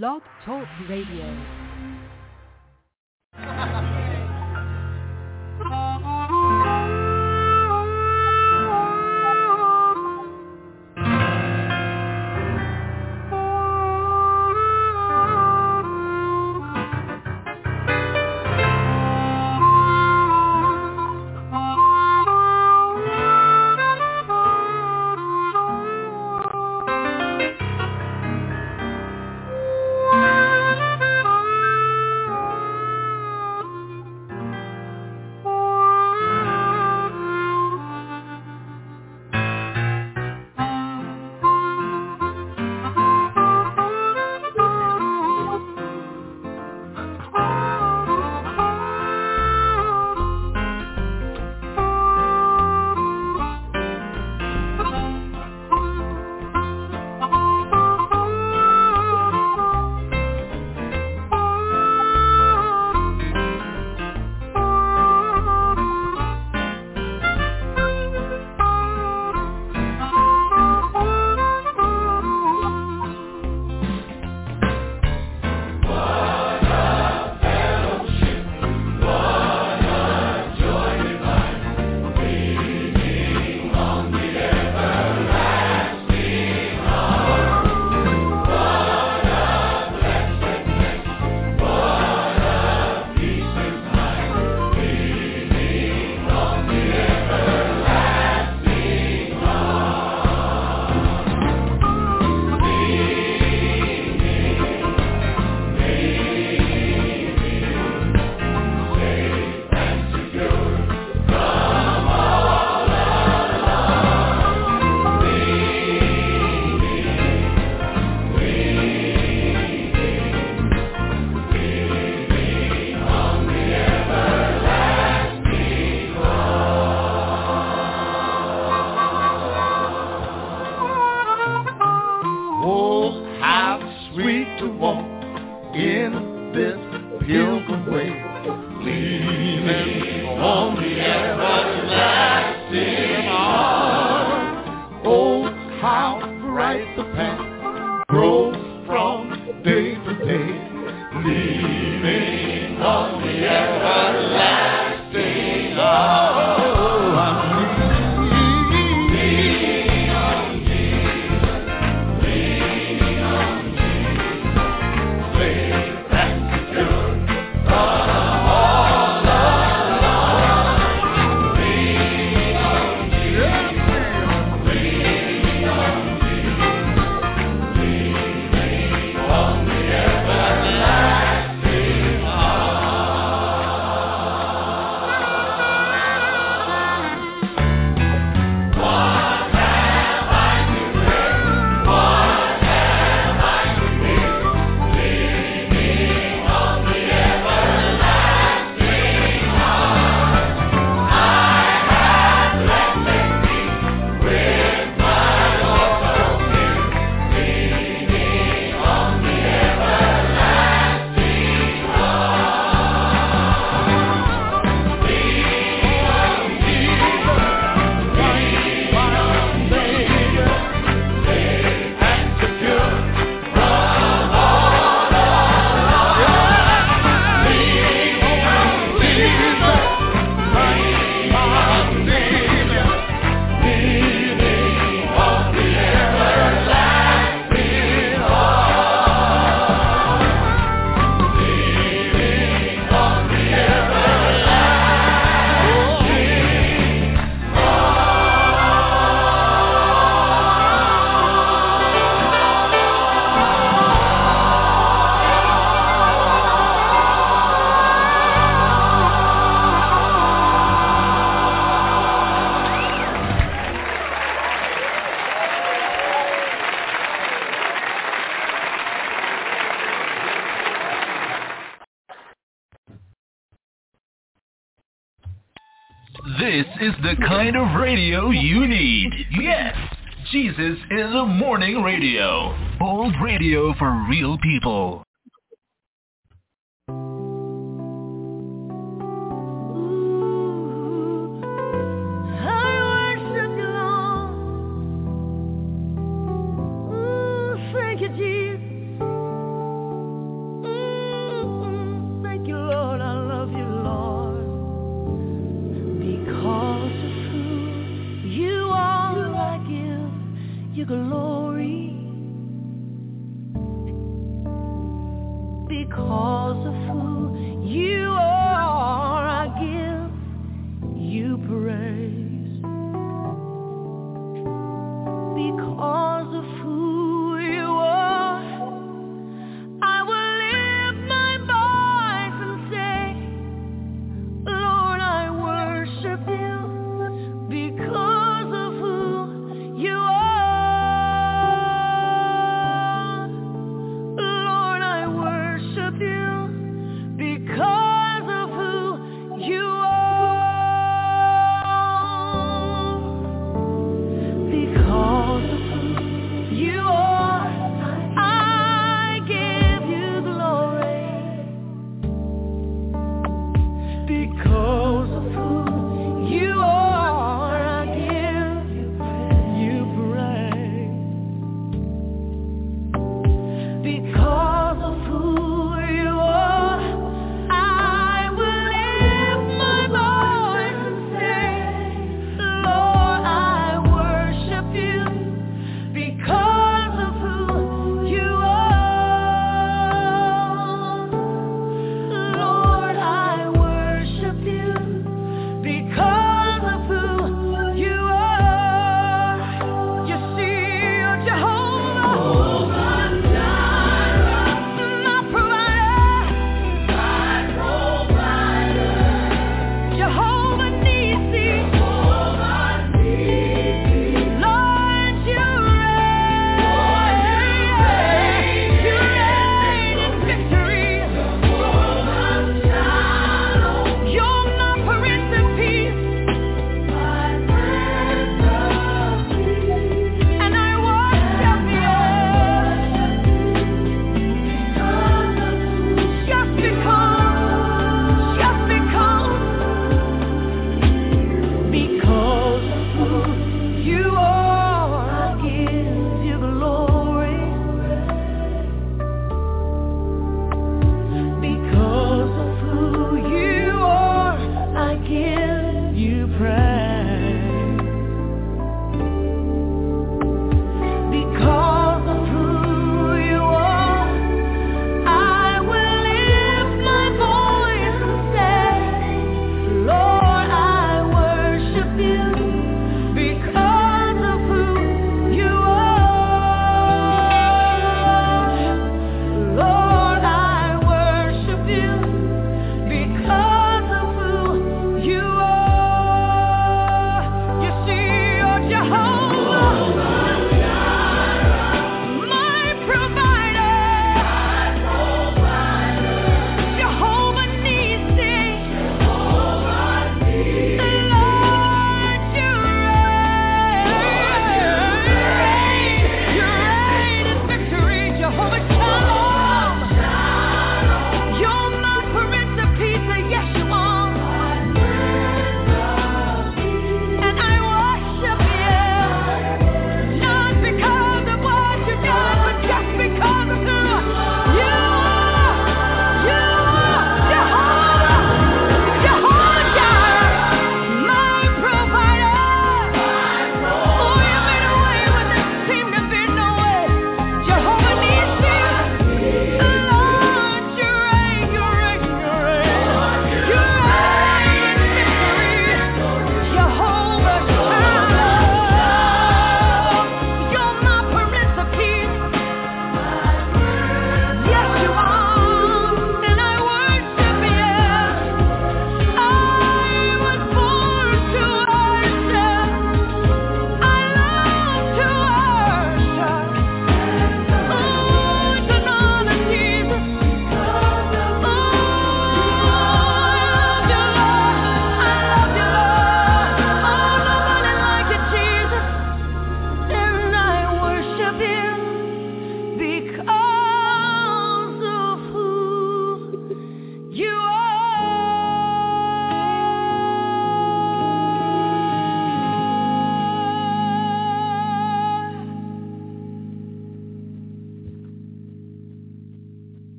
Blog Talk Radio. the kind of radio you need. Yes, Jesus is a Morning Radio. Bold radio for real people.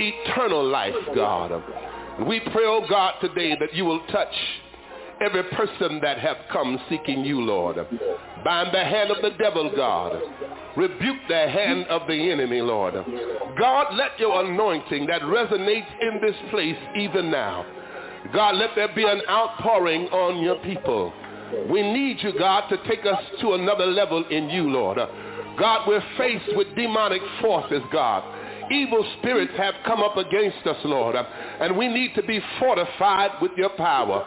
eternal life, God. We pray, oh God, today that you will touch every person that have come seeking you, Lord. Bind the hand of the devil, God. Rebuke the hand of the enemy, Lord. God, let your anointing that resonates in this place even now. God, let there be an outpouring on your people. We need you, God, to take us to another level in you, Lord. God, we're faced with demonic forces, God evil spirits have come up against us, Lord, and we need to be fortified with your power.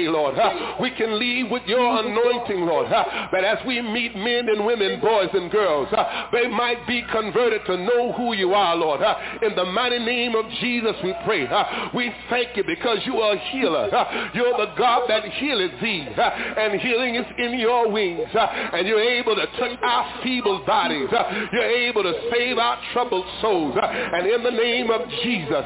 Lord. We can leave with your anointing, Lord. That as we meet men and women, boys and girls, they might be converted to know who you are, Lord. In the mighty name of Jesus, we pray. We thank you because you are a healer. You're the God that healeth thee. And healing is in your wings. And you're able to touch our feeble bodies. You're able to save our troubled souls. And in the name of Jesus,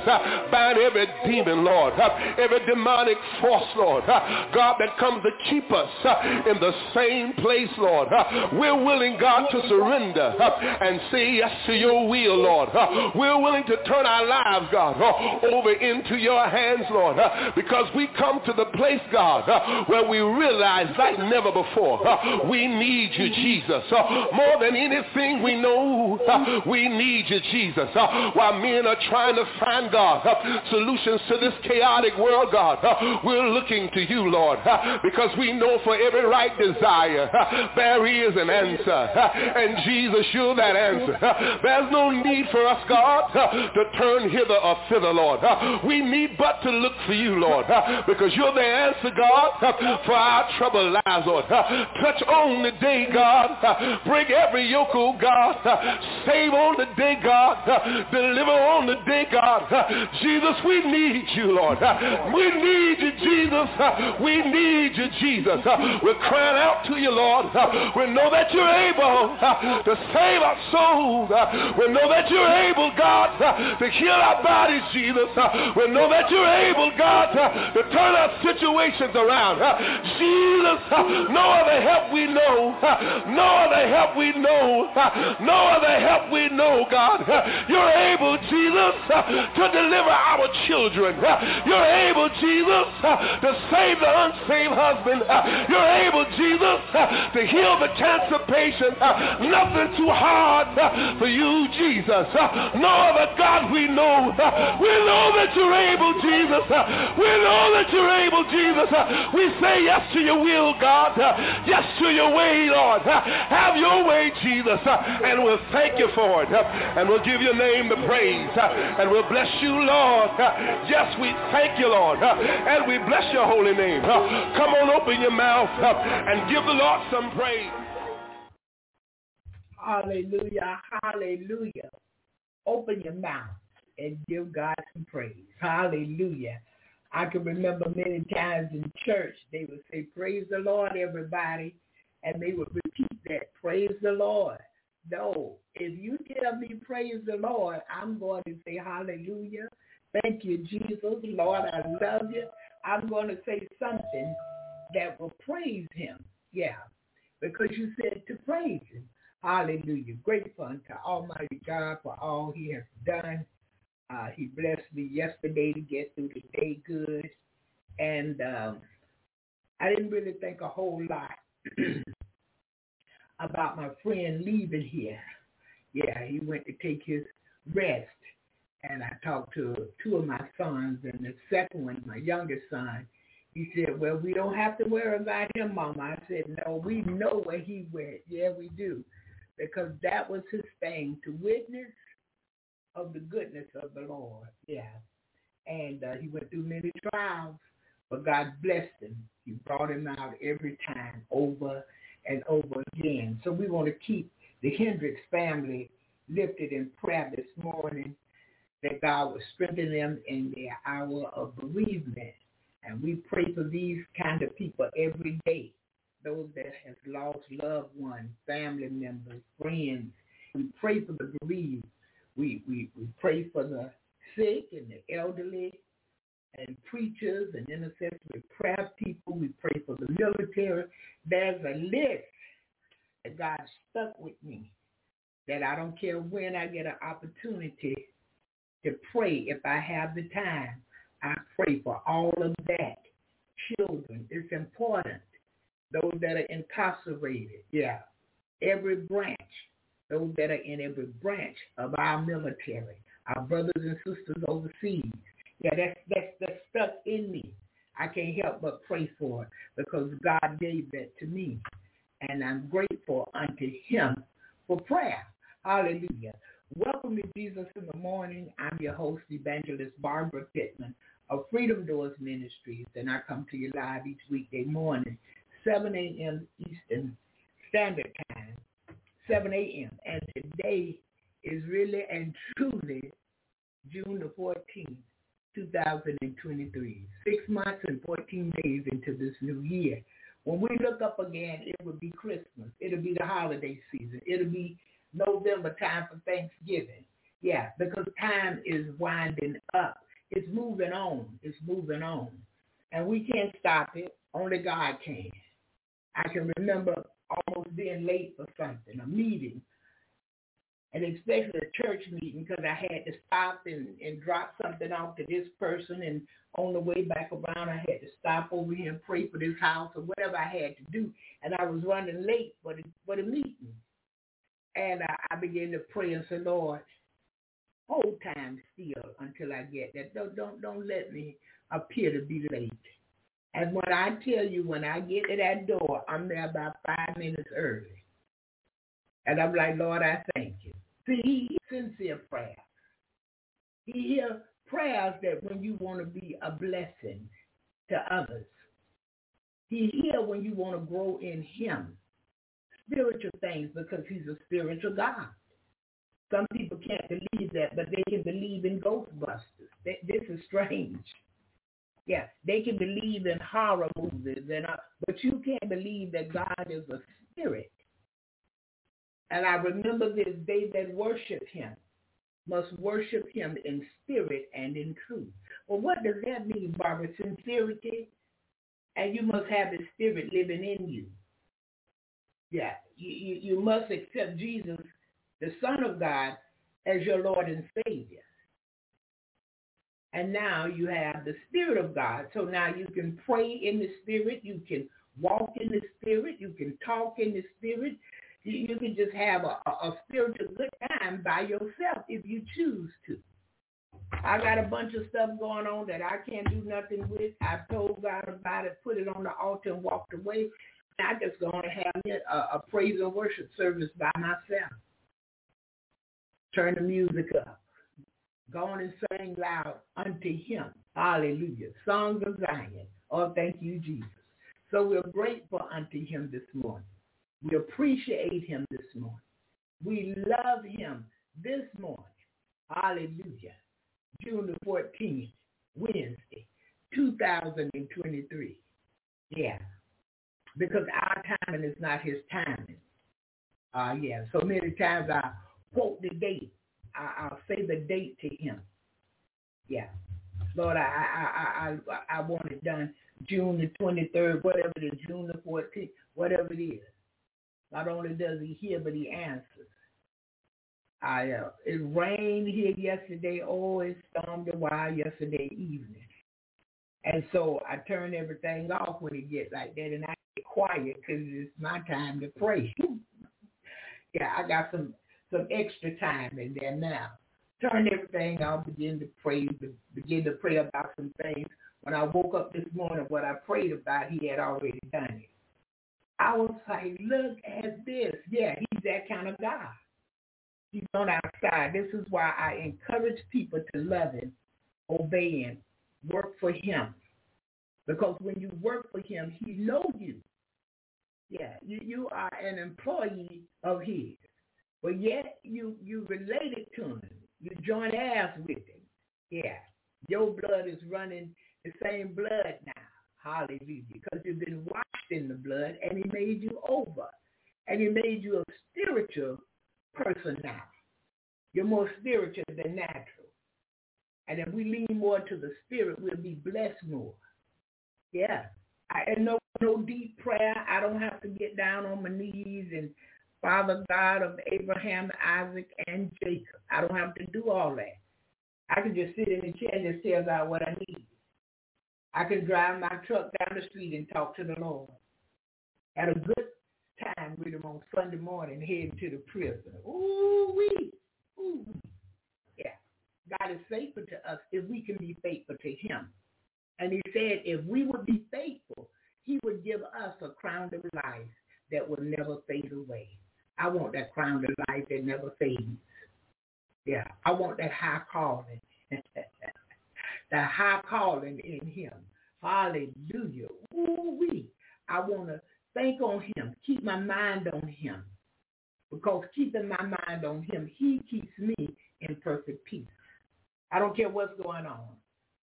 bind every demon, Lord. Every demonic force, Lord. God, that comes to keep us uh, in the same place, Lord. Uh, we're willing, God, to surrender uh, and say yes to your will, Lord. Uh, we're willing to turn our lives, God, uh, over into your hands, Lord, uh, because we come to the place, God, where we realize like never before, we need you, Jesus. More than anything we know, we need you, Jesus. While men are trying to find, God, solutions to this chaotic world, God, we're looking to you, Lord, because we know for every right desire, there is an answer. And Jesus, you're that answer. There's no need for us, God, to turn hither or thither, Lord. We need but to look for you, Lord, because you're the answer, God, for our troubled lives, Lord. Touch on the day, God. Break every yoke, oh God. Save on the day, God. Deliver on the day, God. Jesus, we need you, Lord. We need you, Jesus. We need you, Jesus. Uh, we're crying out to you, Lord. Uh, we know that you're able uh, to save our souls. We know that you're able, God, to heal our bodies, Jesus. We know that you're able, God, to turn our situations around. Jesus, no other help we know. No other help we know. No other help we know, God. You're able, Jesus, to deliver our children. You're able, Jesus, to save the unsaved husband. Uh, you're able, Jesus, uh, to heal the cancer patient. Uh, nothing too hard for you, Jesus. No other God we know. We know that you're able, Jesus. We know that you're able, Jesus. We say yes to your will, God. Yes to your way, Lord. Have your way, Jesus. And we'll thank you for it. And we'll give your name the praise. And we'll bless you, Lord. Yes, we thank you, Lord. And we bless your holy name. Come on, open your mouth and give the Lord some praise. Hallelujah. Hallelujah. Open your mouth and give God some praise. Hallelujah. I can remember many times in church they would say, Praise the Lord, everybody. And they would repeat that, Praise the Lord. No, if you tell me praise the Lord, I'm going to say hallelujah. Thank you, Jesus. Lord, I love you. I'm going to say something that will praise him. Yeah, because you said to praise him. Hallelujah. Grateful unto Almighty God for all he has done. Uh, he blessed me yesterday to get through the day good. And um, I didn't really think a whole lot about my friend leaving here. Yeah, he went to take his rest. And I talked to two of my sons, and the second one, my youngest son, he said, well, we don't have to worry about him, Mama. I said, no, we know where he went. Yeah, we do. Because that was his thing, to witness of the goodness of the Lord. Yeah. And uh, he went through many trials, but God blessed him. He brought him out every time over and over again. So we want to keep the Hendricks family lifted in prayer this morning that God will strengthen them in their hour of bereavement. And we pray for these kind of people every day, those that have lost loved ones, family members, friends. We pray for the bereaved. We, we, we pray for the sick and the elderly and preachers and intercessory prayer people. We pray for the military. There's a list that God stuck with me that I don't care when I get an opportunity to pray if I have the time. I pray for all of that. Children, it's important. Those that are incarcerated, yeah. Every branch, those that are in every branch of our military, our brothers and sisters overseas, yeah, that's that's that's stuck in me. I can't help but pray for it because God gave that to me. And I'm grateful unto him for prayer. Hallelujah. Welcome to Jesus in the Morning. I'm your host, Evangelist Barbara Pittman of Freedom Doors Ministries, and I come to you live each weekday morning, 7 a.m. Eastern Standard Time, 7 a.m. And today is really and truly June the 14th, 2023. Six months and 14 days into this new year. When we look up again, it will be Christmas. It'll be the holiday season. It'll be November time for Thanksgiving. Yeah, because time is winding up. It's moving on. It's moving on. And we can't stop it. Only God can. I can remember almost being late for something, a meeting, and especially a church meeting because I had to stop and, and drop something off to this person and on the way back around I had to stop over here and pray for this house or whatever I had to do. And I was running late for the, for the meeting. And I, I to pray and say, Lord, hold time still until I get that. Don't, don't, don't let me appear to be late. And when I tell you, when I get to that door, I'm there about five minutes early. And I'm like, Lord, I thank you. See, sincere prayer. He hears prayers that when you want to be a blessing to others. He hears when you want to grow in him. Spiritual things because he's a spiritual God. Some people can't believe that, but they can believe in Ghostbusters. This is strange. Yeah, they can believe in horror movies, and uh, but you can't believe that God is a spirit. And I remember this, they that worship him must worship him in spirit and in truth. Well, what does that mean, Barbara? Sincerity? And you must have the spirit living in you. Yeah, you, you, must accept Jesus, the Son of God, as your Lord and Savior. And now you have the Spirit of God. So now you can pray in the Spirit. You can walk in the Spirit. You can talk in the Spirit. You, you can just have a, a spiritual good time by yourself if you choose to. I got a bunch of stuff going on that I can't do nothing with. I told God about it, put it on the altar and walked away. I just going to have a, a praise and worship service by myself. Turn the music up. Go on and sing loud unto him. Hallelujah. Songs of Zion. Oh, thank you, Jesus. So we're grateful unto him this morning. We appreciate him this morning. We love him this morning. Hallelujah. June the 14th, Wednesday, 2023. Yeah. Because our timing is not his timing. Uh, yeah. So many times I quote the date. I, I'll say the date to him. Yeah. Lord, I, I, I, I, I want it done June the 23rd, whatever it is, June the 14th, whatever it is. Not only does he hear, but he answers. I, uh, it rained here yesterday. Oh, it stormed a while yesterday evening. And so I turn everything off when it gets like that, and I quiet because it's my time to pray. yeah, I got some some extra time in there now. Turn everything off, begin to pray, begin to pray about some things. When I woke up this morning, what I prayed about, he had already done it. I was like, look at this. Yeah, he's that kind of guy. He's on our side. This is why I encourage people to love him, obey him, work for him. Because when you work for him, he knows you. Yeah, you, you are an employee of his. But yet you you related to him. You join hands with him. Yeah. Your blood is running the same blood now. Hallelujah. Because you've been washed in the blood and he made you over. And he made you a spiritual person now. You're more spiritual than natural. And if we lean more to the spirit, we'll be blessed more. Yeah. I, no, no deep prayer. I don't have to get down on my knees and Father God of Abraham, Isaac, and Jacob. I don't have to do all that. I can just sit in the chair and just tell God what I need. I can drive my truck down the street and talk to the Lord. Had a good time with him on Sunday morning heading to the prison. Ooh wee. Ooh. Yeah. God is faithful to us if we can be faithful to him. And he said if we would be faithful, he would give us a crown of life that will never fade away. I want that crown of life that never fades. Yeah, I want that high calling. that high calling in him. Hallelujah. Ooh-wee. I want to think on him, keep my mind on him. Because keeping my mind on him, he keeps me in perfect peace. I don't care what's going on.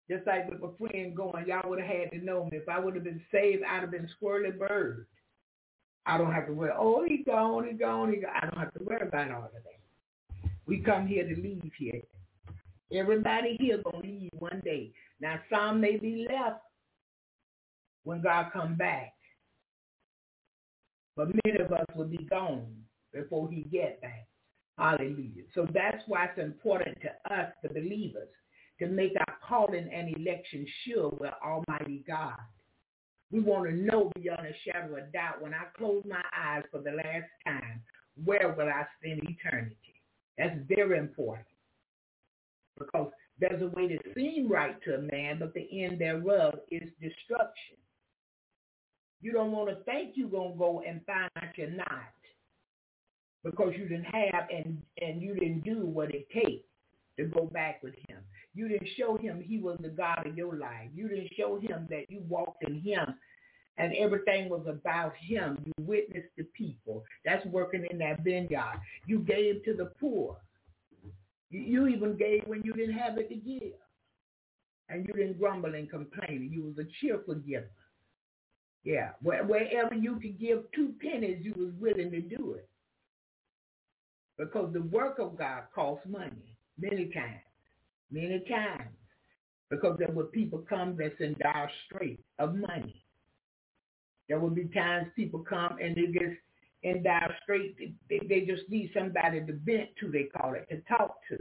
Just like with a friend going, y'all would have had to know me. If I would have been saved, I'd have been squirrely bird. I don't have to worry. Oh, he gone, he gone, he gone. I don't have to worry about all of that. We come here to leave here. Everybody here gonna leave one day. Now some may be left when God come back. But many of us will be gone before he get back. Hallelujah. So that's why it's important to us, the believers, to make our calling and election sure with Almighty God. We want to know beyond a shadow of doubt when I close my eyes for the last time, where will I spend eternity? That's very important. Because there's a way to seem right to a man, but the end thereof is destruction. You don't want to think you're going to go and find out you're not because you didn't have and, and you didn't do what it takes to go back with him. You didn't show him he was the God of your life. You didn't show him that you walked in him and everything was about him. You witnessed the people. That's working in that vineyard. You gave to the poor. You, even gave when you didn't have it to give. And you didn't grumble and complain. You was a cheerful giver. Yeah. Wherever you could give two pennies, you was willing to do it. Because the work of God costs money many times many times because there will people come that's in dire strait of money. There will be times people come and they just in dire strait. They, they just need somebody to vent to, they call it, to talk to.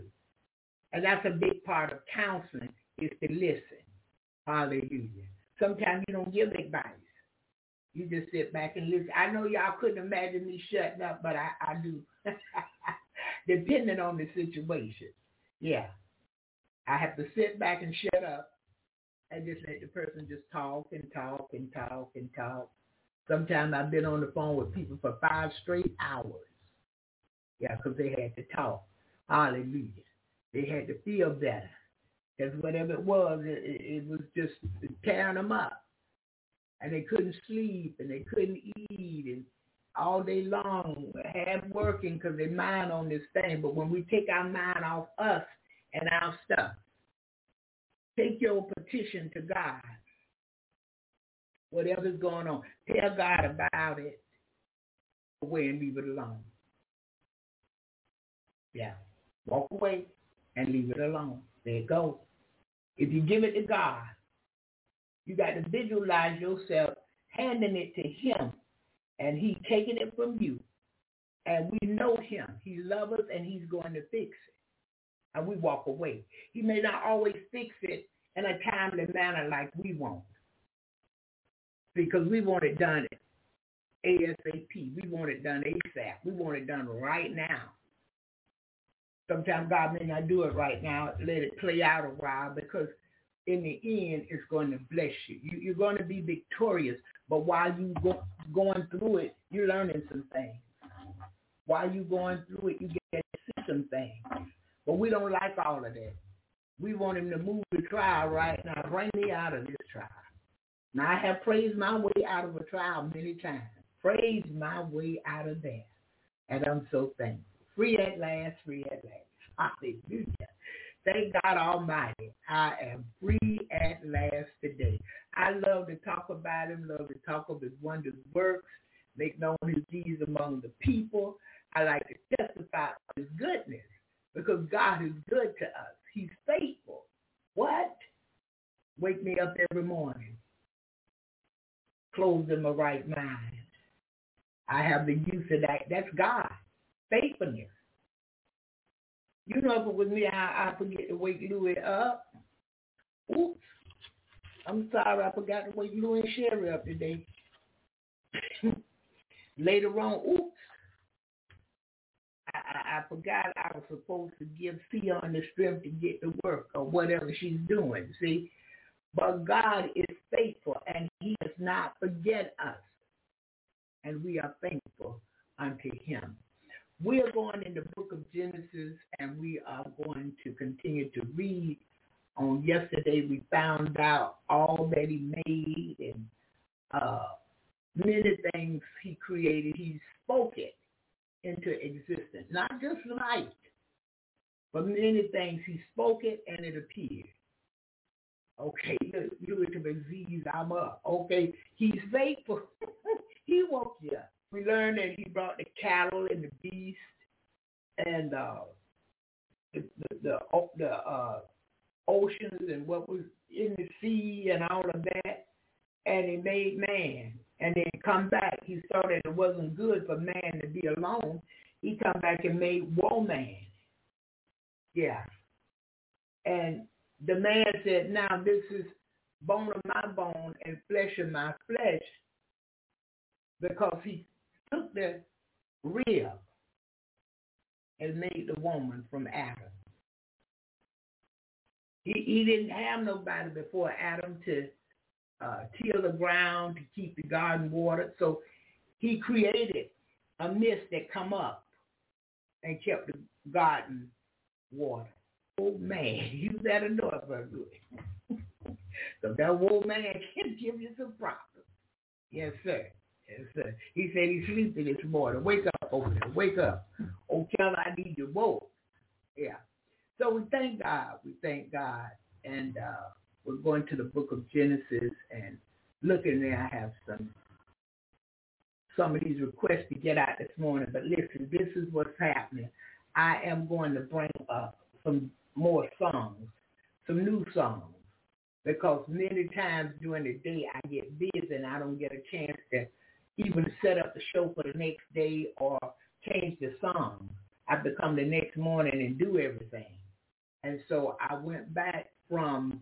And that's a big part of counseling is to listen. Hallelujah. Sometimes you don't give advice. You just sit back and listen. I know y'all couldn't imagine me shutting up, but I, I do. Depending on the situation. Yeah. I have to sit back and shut up and just let the person just talk and talk and talk and talk. Sometimes I've been on the phone with people for five straight hours. Yeah, because they had to talk. Hallelujah. They had to feel better. Because whatever it was, it, it was just tearing them up. And they couldn't sleep and they couldn't eat. And all day long, hard working because they mind on this thing. But when we take our mind off us and our stuff, take your petition to God. Whatever's going on, tell God about it. Away and leave it alone. Yeah, walk away and leave it alone. There it goes. If you give it to God, you got to visualize yourself handing it to him and he taking it from you. And we know him. He loves us and he's going to fix it. And we walk away. He may not always fix it in a timely manner like we want. Because we want it done ASAP. We want it done ASAP. We want it done right now. Sometimes God may not do it right now. Let it play out a while because in the end, it's going to bless you. you are going to be victorious. But while you go, going through it, you're learning some things. While you're going through it, you get to see some things. But we don't like all of that. We want him to move the trial right now. Bring me out of this trial. Now, I have praised my way out of a trial many times. Praised my way out of that. And I'm so thankful. Free at last, free at last. Hallelujah. Thank God Almighty. I am free at last today. I love to talk about him, love to talk of his wondrous works, make known his deeds among the people. I like to testify of his goodness because God is good to us. He's faithful. What? Wake me up every morning. Clothes in my right mind. I have the use of that. That's God. Faithfulness. You know, if it was me, I, I forget to wake Louis up. Oops. I'm sorry, I forgot to wake Louis and Sherry up today. Later on, oops. I, I, forgot I was supposed to give Sion the strength to get to work or whatever she's doing, see? But God is faithful and he does not forget us. And we are thankful unto him. We are going in the book of Genesis and we are going to continue to read. On yesterday, we found out all that he made and uh, many things he created. He spoke it into existence, not just light, but many things. He spoke it and it appeared. Okay, you to Aziz, I'm up. Okay, he's faithful. he woke you up we learned that he brought the cattle and the beasts and uh, the the the, the uh, oceans and what was in the sea and all of that, and he made man. And then come back, he saw that it wasn't good for man to be alone. He come back and made woman. Yeah. And the man said, now this is bone of my bone and flesh of my flesh because he took the rib and made the woman from Adam. He, he didn't have nobody before Adam to uh, till the ground, to keep the garden watered. So he created a mist that come up and kept the garden watered. Oh man, you better know it very good. so that old man can give you some problems. Yes, sir. Yes, sir. He said he's sleeping this morning. Wake up over there. Wake up. Oh, tell I need you woke. Yeah. So we thank God. We thank God. And uh, we're going to the book of Genesis and looking there. I have some some of these requests to get out this morning. But listen, this is what's happening. I am going to bring up some more songs, some new songs, because many times during the day I get busy and I don't get a chance to even set up the show for the next day or change the song. I become the next morning and do everything. And so I went back from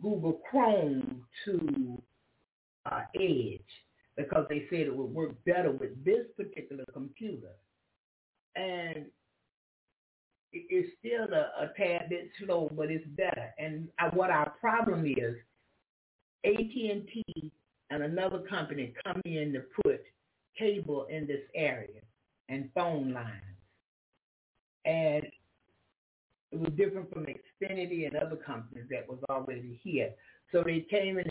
Google Chrome to uh, Edge because they said it would work better with this particular computer. And it's still a, a tad bit slow, but it's better. And what our problem is, AT&T and another company come in to put cable in this area and phone lines. And it was different from Xfinity and other companies that was already here. So they came and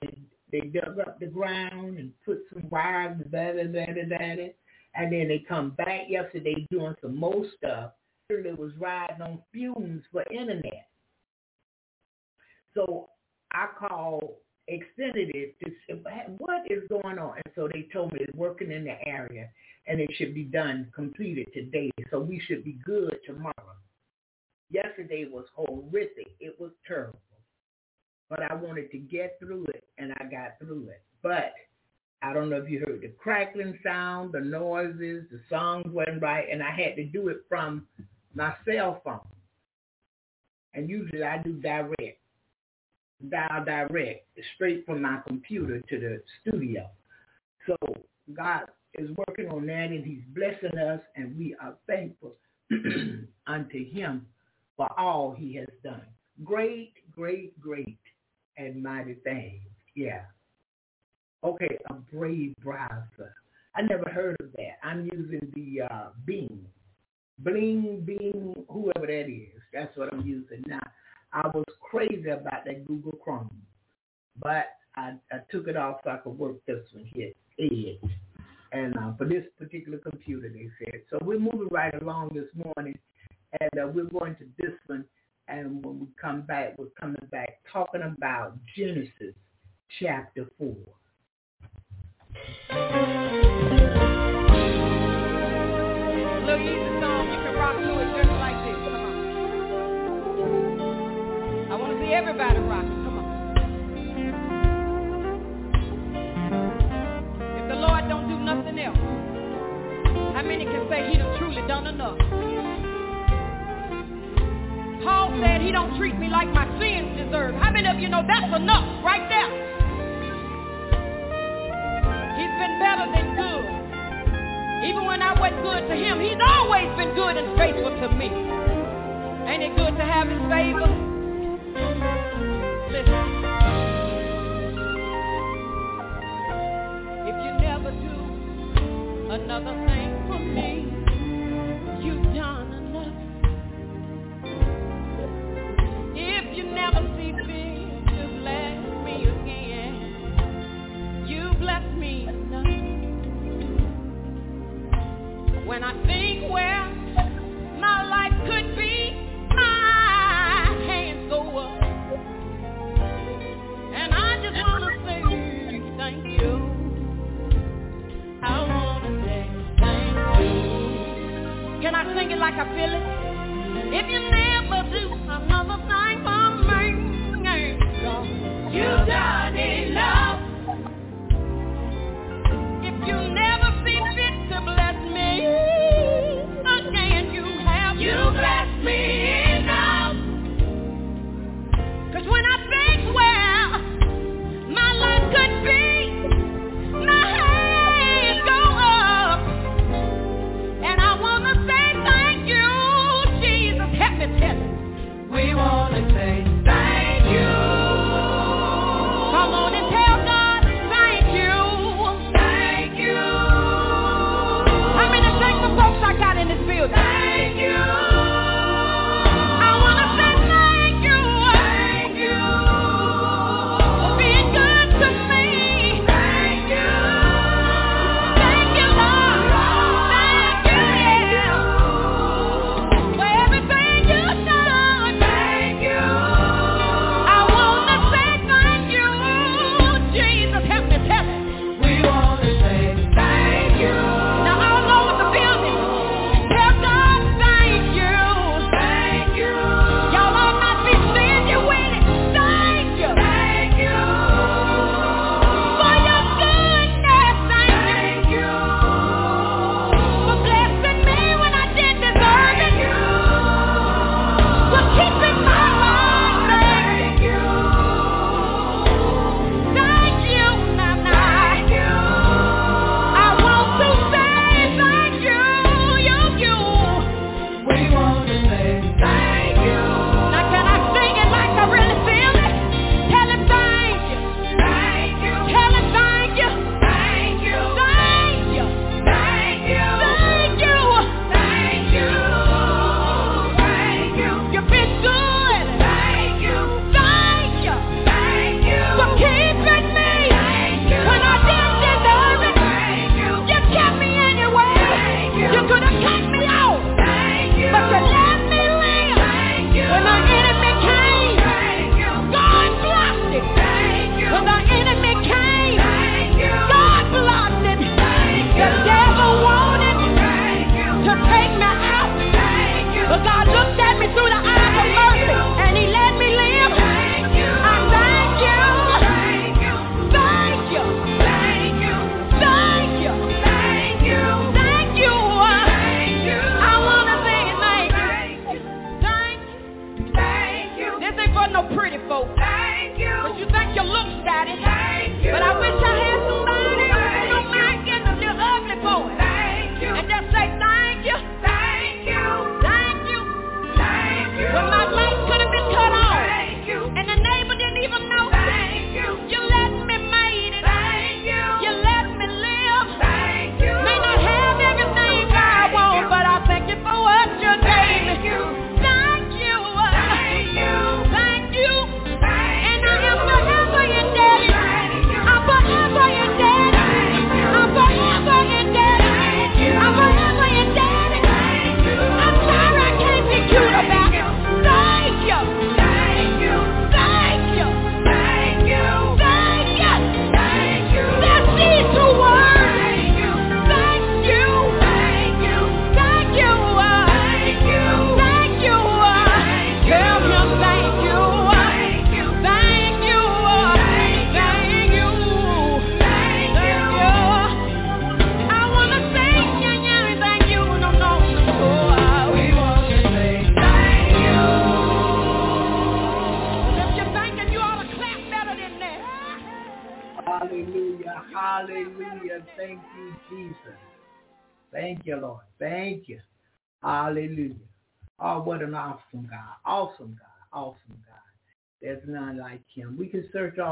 They dug up the ground and put some wires, da da da da da, and then they come back yesterday doing some more stuff. They was riding on fumes for internet. So I called Xfinity to say, what is going on? And so they told me it's working in the area and it should be done, completed today. So we should be good tomorrow. Yesterday was horrific. It was terrible. But I wanted to get through it and I got through it. But I don't know if you heard the crackling sound, the noises, the songs wasn't right, and I had to do it from my cell phone. And usually I do direct dial direct straight from my computer to the studio. So God is working on that and he's blessing us and we are thankful unto him for all he has done. Great, great, great and mighty things. Yeah. Okay, a brave browser. I never heard of that. I'm using the uh, Bing. Bling, Bing, whoever that is. That's what I'm using now. I was crazy about that Google Chrome, but I, I took it off so I could work this one here. And uh, for this particular computer, they said. So we're moving right along this morning, and uh, we're going to this one. And when we come back, we're coming back talking about Genesis chapter 4. Little easy song, you can rock to it just like this. I want to see everybody rocking. Come on. If the Lord don't do nothing else, how many can say he done truly done enough? Paul said he don't treat me like my sins deserve. How many of you know that's enough right there? He's been better than good. Even when I wasn't good to him, he's always been good and faithful to me. Ain't it good to have his favor? Listen. If you never do another thing when I think where my life could be, my hands go up. And I just want to say thank you. I want to say thank you. Can I sing it like I feel it? on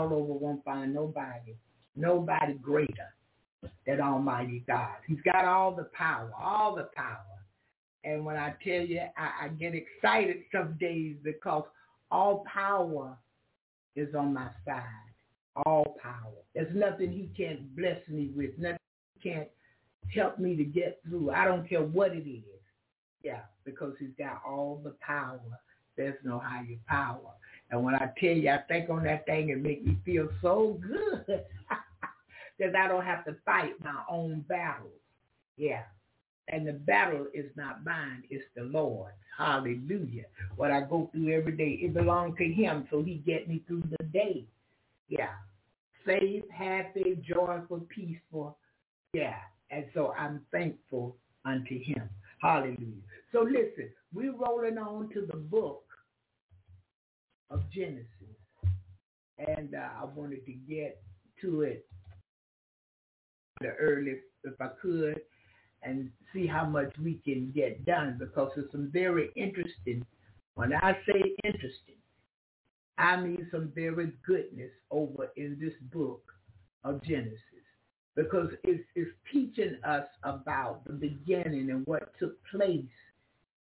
all over, won't find nobody, nobody greater than Almighty God. He's got all the power, all the power. And when I tell you, I, I get excited some days because all power is on my side. All power. There's nothing he can't bless me with. Nothing he can't help me to get through. I don't care what it is. Yeah, because he's got all the power. There's no higher power. And when I tell you, I think on that thing and make me feel so good because I don't have to fight my own battles. Yeah. And the battle is not mine, it's the Lord. Hallelujah. What I go through every day, it belongs to him, so he get me through the day. Yeah. Safe, happy, joyful, peaceful. Yeah. And so I'm thankful unto him. Hallelujah. So listen, we're rolling on to the book of Genesis. And uh, I wanted to get to it the early, if I could, and see how much we can get done because there's some very interesting, when I say interesting, I mean some very goodness over in this book of Genesis because it's, it's teaching us about the beginning and what took place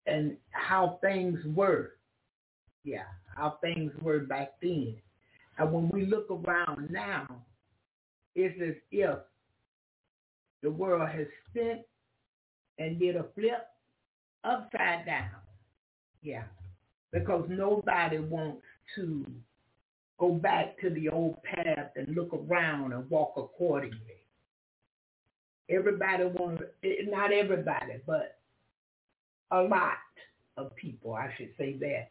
and how things were. Yeah, how things were back then. And when we look around now, it's as if the world has spent and did a flip upside down. Yeah, because nobody wants to go back to the old path and look around and walk accordingly. Everybody wants, eh, not everybody, but a lot of people, I should say that.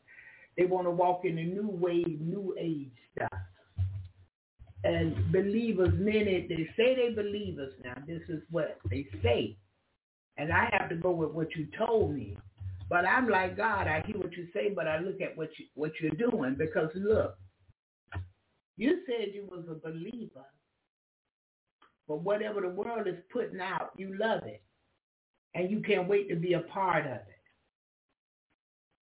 They want to walk in the new wave, new age stuff. And believers, many, they say they believers now. This is what they say. And I have to go with what you told me. But I'm like, God, I hear what you say, but I look at what, you, what you're doing. Because look, you said you was a believer. But whatever the world is putting out, you love it. And you can't wait to be a part of it.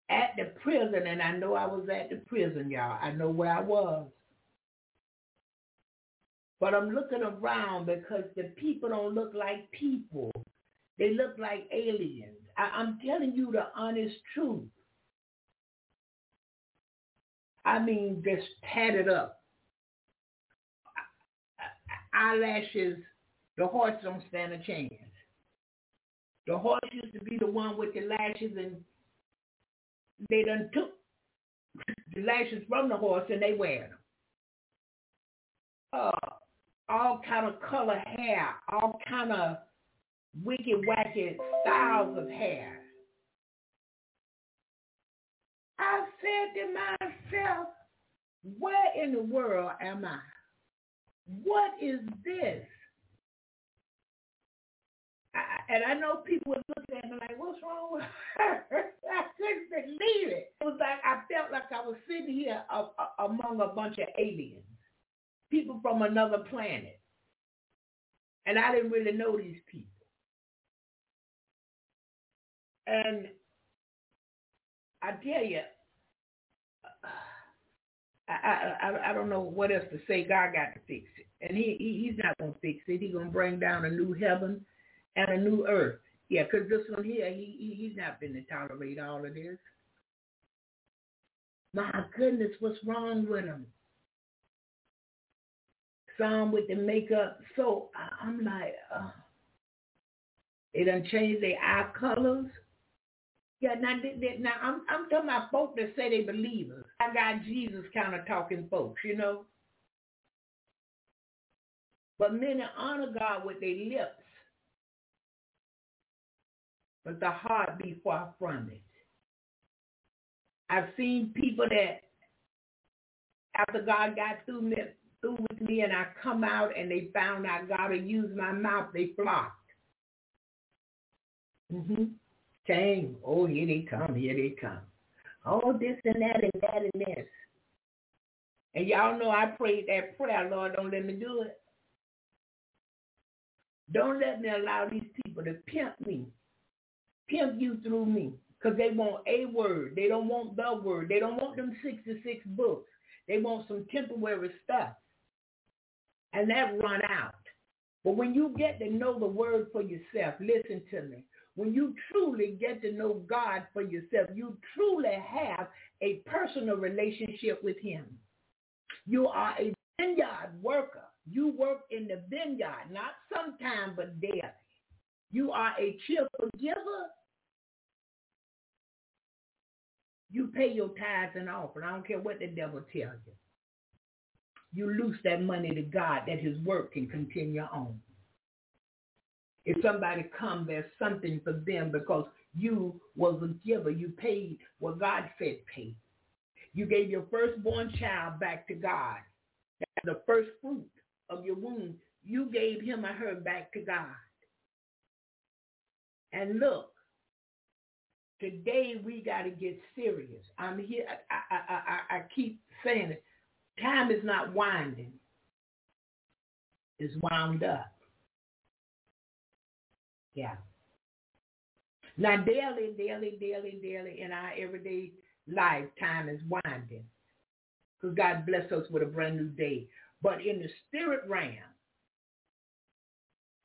At the prison, and I know I was at the prison, y'all. I know where I was. But I'm looking around because the people don't look like people. They look like aliens. I, am telling you the honest truth. I mean, just tatted up eyelashes, the horse don't stand a chance. The horse used to be the one with the lashes and they done took the lashes from the horse and they wear them. Uh, all kind of color hair, all kind of wicked wacky styles of hair. I said to myself, where in the world am I? What is this? And I know people would look at me like, what's wrong with her? I couldn't believe it. It was like I felt like I was sitting here a, a, among a bunch of aliens, people from another planet. And I didn't really know these people. And I tell you, I, I I don't know what else to say. God got to fix it, and he, he he's not gonna fix it. He's gonna bring down a new heaven and a new earth. Yeah, because this one here, he, he he's not been to tolerate all of this. My goodness, what's wrong with him? Some with the makeup. So I'm like, uh, they done changed their eye colors. Yeah, now, now I'm, I'm talking about folks that say they believers. I got Jesus kind of talking folks, you know. But many honor God with their lips, but the heart be far from it. I've seen people that after God got through me, through with me and I come out and they found out God had used my mouth, they flocked. Mm-hmm. Came. Oh, here they come, here they come. Oh, this and that and that and this. And y'all know I prayed that prayer, Lord, don't let me do it. Don't let me allow these people to pimp me, pimp you through me, because they want a word. They don't want the word. They don't want them 66 books. They want some temporary stuff. And that run out. But when you get to know the word for yourself, listen to me. When you truly get to know God for yourself, you truly have a personal relationship with him. You are a vineyard worker. You work in the vineyard, not sometime, but daily. You are a cheerful giver. You pay your tithes and offering. I don't care what the devil tells you. You loose that money to God that his work can continue on. If somebody come, there's something for them because you was a giver. You paid what God said pay. You gave your firstborn child back to God. That's the first fruit of your womb. You gave him or her back to God. And look, today we got to get serious. I'm here. I, I, I, I keep saying it. Time is not winding. It's wound up. Yeah. Now daily, daily, daily, daily in our everyday life, time is winding. Because God bless us with a brand new day. But in the spirit realm,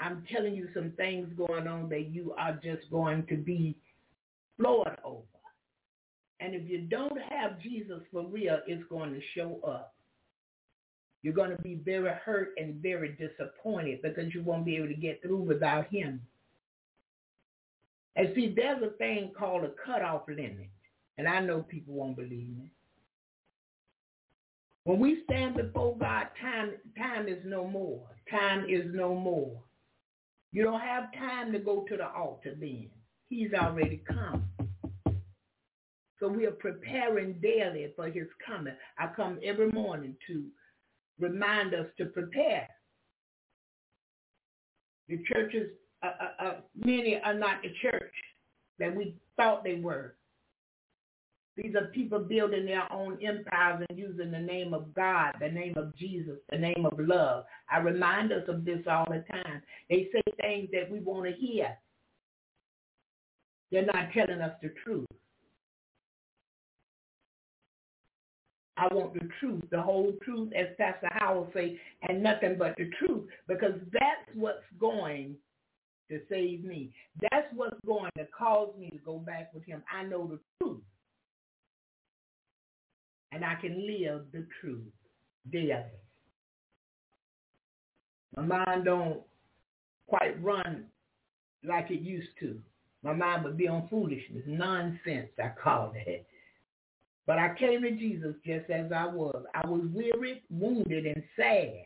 I'm telling you some things going on that you are just going to be floored over. And if you don't have Jesus for real, it's going to show up. You're going to be very hurt and very disappointed because you won't be able to get through without him. And see, there's a thing called a cutoff limit. And I know people won't believe me. When we stand before God, time, time is no more. Time is no more. You don't have time to go to the altar then. He's already come. So we are preparing daily for his coming. I come every morning to remind us to prepare. The churches uh, uh, uh, many are not the church that we thought they were. These are people building their own empires and using the name of God, the name of Jesus, the name of love. I remind us of this all the time. They say things that we want to hear. They're not telling us the truth. I want the truth, the whole truth, as Pastor Howell say, and nothing but the truth, because that's what's going to save me. That's what's going to cause me to go back with him. I know the truth. And I can live the truth daily. My mind don't quite run like it used to. My mind would be on foolishness, nonsense, I call it. But I came to Jesus just as I was. I was weary, wounded, and sad.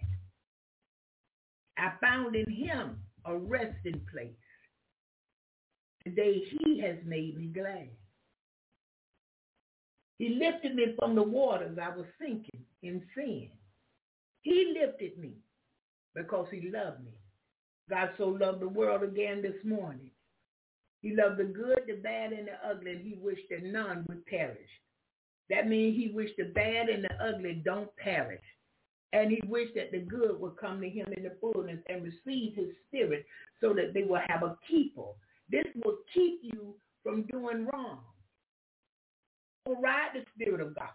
I found in him a resting place. Today he has made me glad. He lifted me from the waters I was sinking in sin. He lifted me because he loved me. God so loved the world again this morning. He loved the good, the bad, and the ugly, and he wished that none would perish. That means he wished the bad and the ugly don't perish. And he wished that the good would come to him in the fullness and receive his spirit so that they will have a keeper. This will keep you from doing wrong. Override the spirit of God.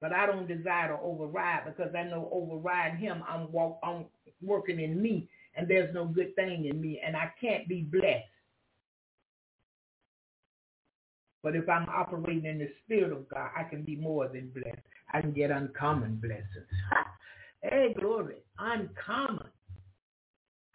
But I don't desire to override because I know overriding him, I'm, walk, I'm working in me and there's no good thing in me and I can't be blessed. But if I'm operating in the spirit of God, I can be more than blessed. I can get uncommon blessings. hey, glory, uncommon.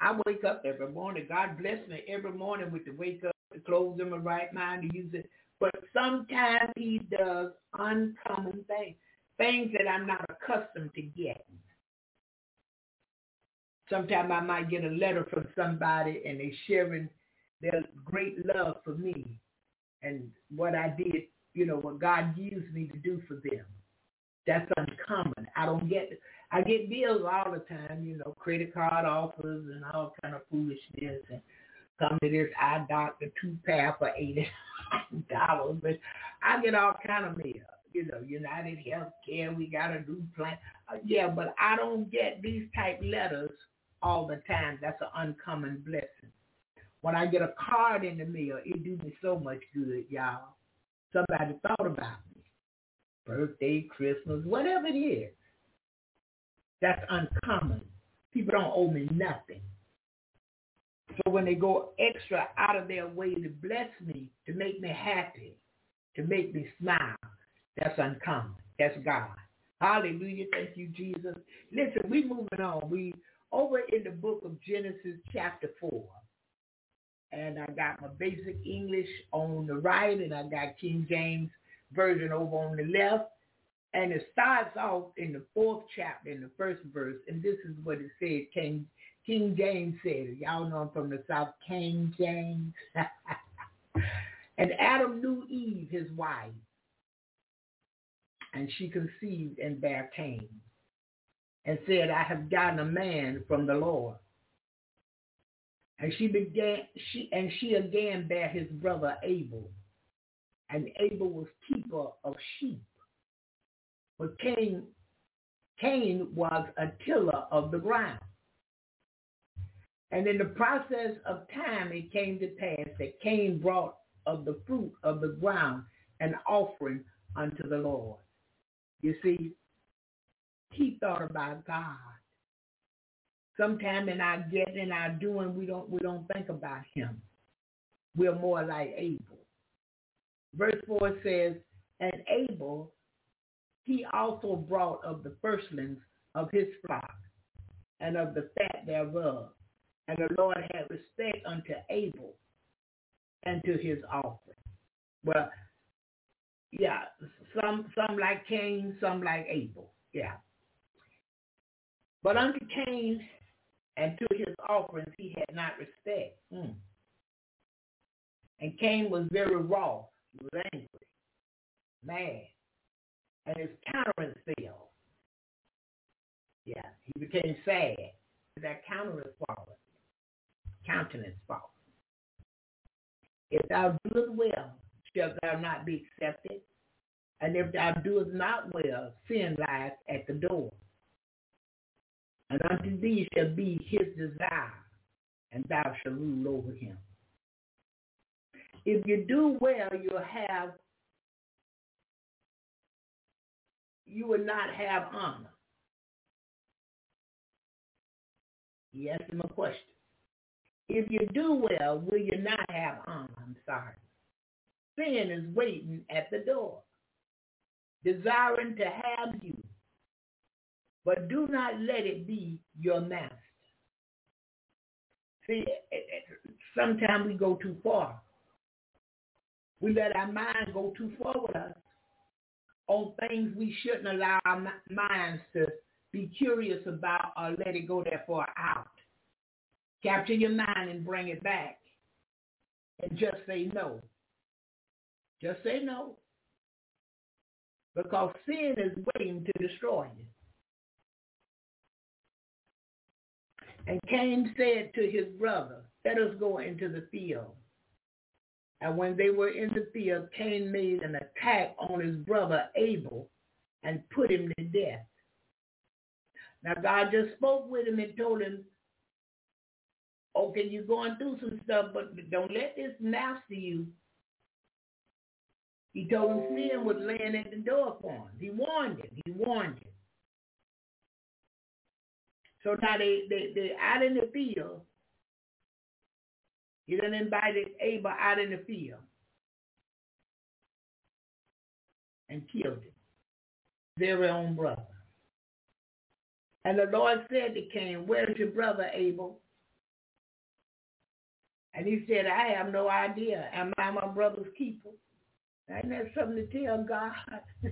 I wake up every morning. God bless me every morning with the wake up, the clothes in my right mind to use it. But sometimes he does uncommon things, things that I'm not accustomed to getting. Sometimes I might get a letter from somebody and they're sharing their great love for me and what I did, you know, what God used me to do for them. That's uncommon. I don't get I get bills all the time, you know, credit card offers and all kind of foolishness and come to this eye doctor two pair for eighty dollars. But I get all kind of mail. You know, United Healthcare, we got a new plan. Uh, yeah, but I don't get these type letters all the time. That's an uncommon blessing. When I get a card in the mail, it do me so much good, y'all. Somebody thought about me. Birthday, Christmas, whatever it is. That's uncommon. People don't owe me nothing. So when they go extra out of their way to bless me, to make me happy, to make me smile, that's uncommon. That's God. Hallelujah. Thank you, Jesus. Listen, we moving on. We over in the book of Genesis chapter 4 and I got my basic English on the right, and I got King James version over on the left. And it starts off in the fourth chapter, in the first verse, and this is what it said. King King James said Y'all know I'm from the South. King James. and Adam knew Eve, his wife, and she conceived and bare Cain, and said, I have gotten a man from the Lord. And she began she and she again bare his brother Abel. And Abel was keeper of sheep. But Cain Cain was a tiller of the ground. And in the process of time it came to pass that Cain brought of the fruit of the ground an offering unto the Lord. You see, he thought about God Sometimes in our getting our doing, we don't we don't think about him. We're more like Abel. Verse 4 says, And Abel, he also brought of the firstlings of his flock and of the fat thereof. And the Lord had respect unto Abel and to his offering. Well, yeah, some some like Cain, some like Abel. Yeah. But unto Cain and to his offerings he had not respect. Mm. And Cain was very wroth. He was angry, mad, and his countenance fell. Yeah, he became sad. That countenance fallen. Countenance fallen. If thou doest well, shalt thou not be accepted. And if thou doest not well, sin lies at the door. And unto thee shall be his desire, and thou shalt rule over him. If you do well, you'll have, you will not have honor. He asked him a question. If you do well, will you not have honor? I'm sorry. Sin is waiting at the door, desiring to have you but do not let it be your master. See, eh, eh, sometimes we go too far. We let our mind go too far with us on things we shouldn't allow our minds to be curious about or let it go that far out. Capture your mind and bring it back and just say no. Just say no. because sin is waiting to destroy you. And Cain said to his brother, let us go into the field. And when they were in the field, Cain made an attack on his brother Abel and put him to death. Now God just spoke with him and told him, okay, you're going through some stuff, but don't let this master you. He told him sin was laying at the door for him. He warned him. He warned him. So now they, they, they out in the field. He done invited Abel out in the field and killed him, very own brother. And the Lord said to Cain, where's your brother Abel? And he said, I have no idea. Am I my brother's keeper? Isn't that something to tell God?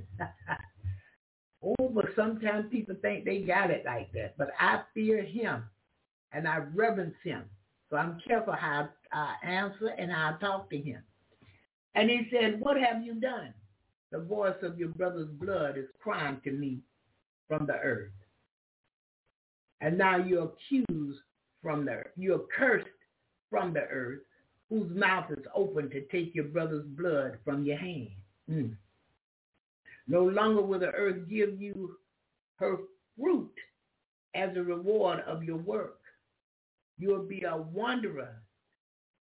oh, but sometimes people think they got it like that. But I fear him and I reverence him. So I'm careful how I answer and how I talk to him. And he said, what have you done? The voice of your brother's blood is crying to me from the earth. And now you're accused from the earth. You're cursed from the earth, whose mouth is open to take your brother's blood from your hand. Mm. No longer will the earth give you her fruit as a reward of your work. You'll be a wanderer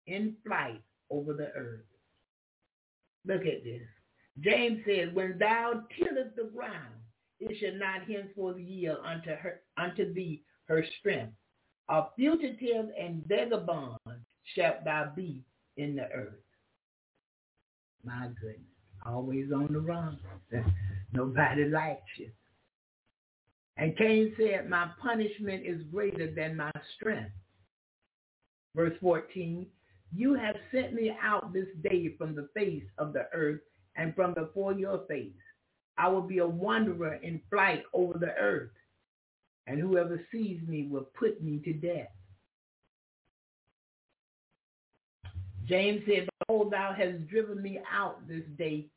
in flight over the earth. Look at this. James says, when thou tillest the ground, it shall not henceforth yield unto her unto thee her strength. A fugitive and vagabond shalt thou be in the earth. My goodness. Always on the run. Nobody likes you. And Cain said, my punishment is greater than my strength. Verse 14, you have sent me out this day from the face of the earth and from before your face. I will be a wanderer in flight over the earth, and whoever sees me will put me to death. James said, Behold, thou hast driven me out this day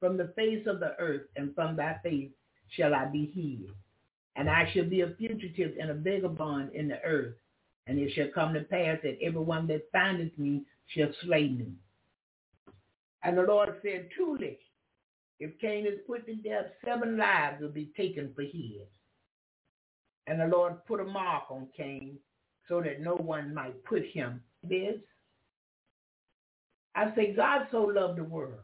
from the face of the earth, and from thy face shall I be hid. And I shall be a fugitive and a vagabond in the earth. And it shall come to pass that everyone that findeth me shall slay me. And the Lord said, Truly, if Cain is put to death, seven lives will be taken for his. And the Lord put a mark on Cain so that no one might put him this. I say God so loved the world.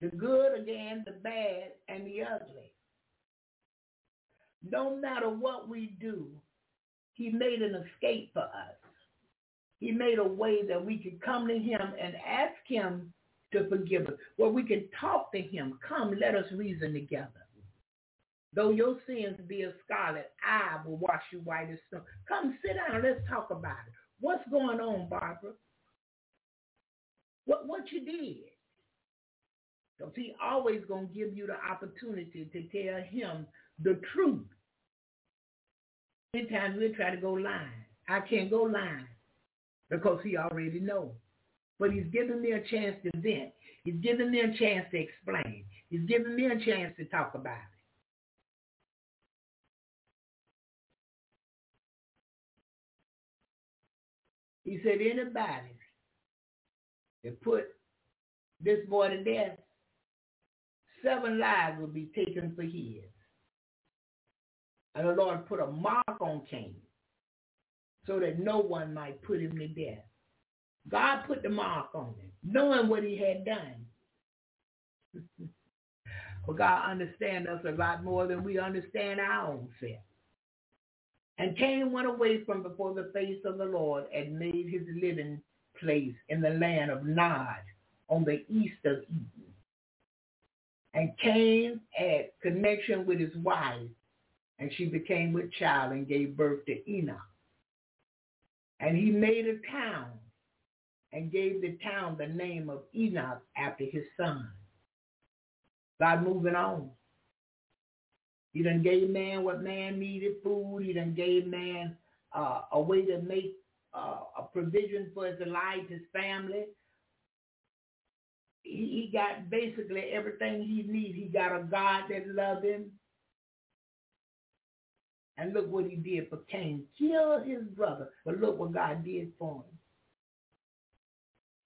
The good again, the bad, and the ugly. No matter what we do, he made an escape for us. He made a way that we could come to him and ask him to forgive us. Where we can talk to him. Come, let us reason together. Though your sins be as scarlet, I will wash you white as snow. Come sit down. Let's talk about it. What's going on, Barbara? What what you did? Because he always to give you the opportunity to tell him the truth. Many times we try to go lying. I can't go lying because he already knows. But he's giving me a chance to vent. He's giving me a chance to explain. He's giving me a chance to talk about He said, anybody that put this boy to death, seven lives will be taken for his. And the Lord put a mark on Cain so that no one might put him to death. God put the mark on him, knowing what he had done. but God understands us a lot more than we understand our own self. And Cain went away from before the face of the Lord and made his living place in the land of Nod on the east of Eden. And Cain had connection with his wife, and she became with child and gave birth to Enoch. And he made a town and gave the town the name of Enoch after his son. God moving on. He done gave man what man needed, food. He done gave man uh, a way to make uh, a provision for his life, his family. he, he got basically everything he needs. He got a God that loved him. And look what he did for Cain. Killed his brother. But look what God did for him.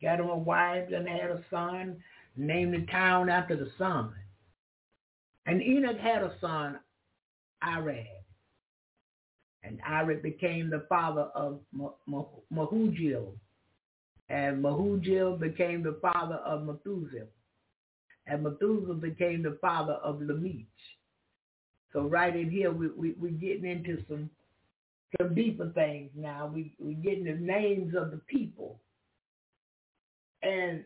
Got him a wife and had a son. Named the town after the son. And Enoch had a son, Irad. And Irad became the father of Mahujael. And Mahujael became the father of Methuselah. And Methuselah became the father of Lamech. So right in here, we, we, we're getting into some some deeper things now. We, we're getting the names of the people. And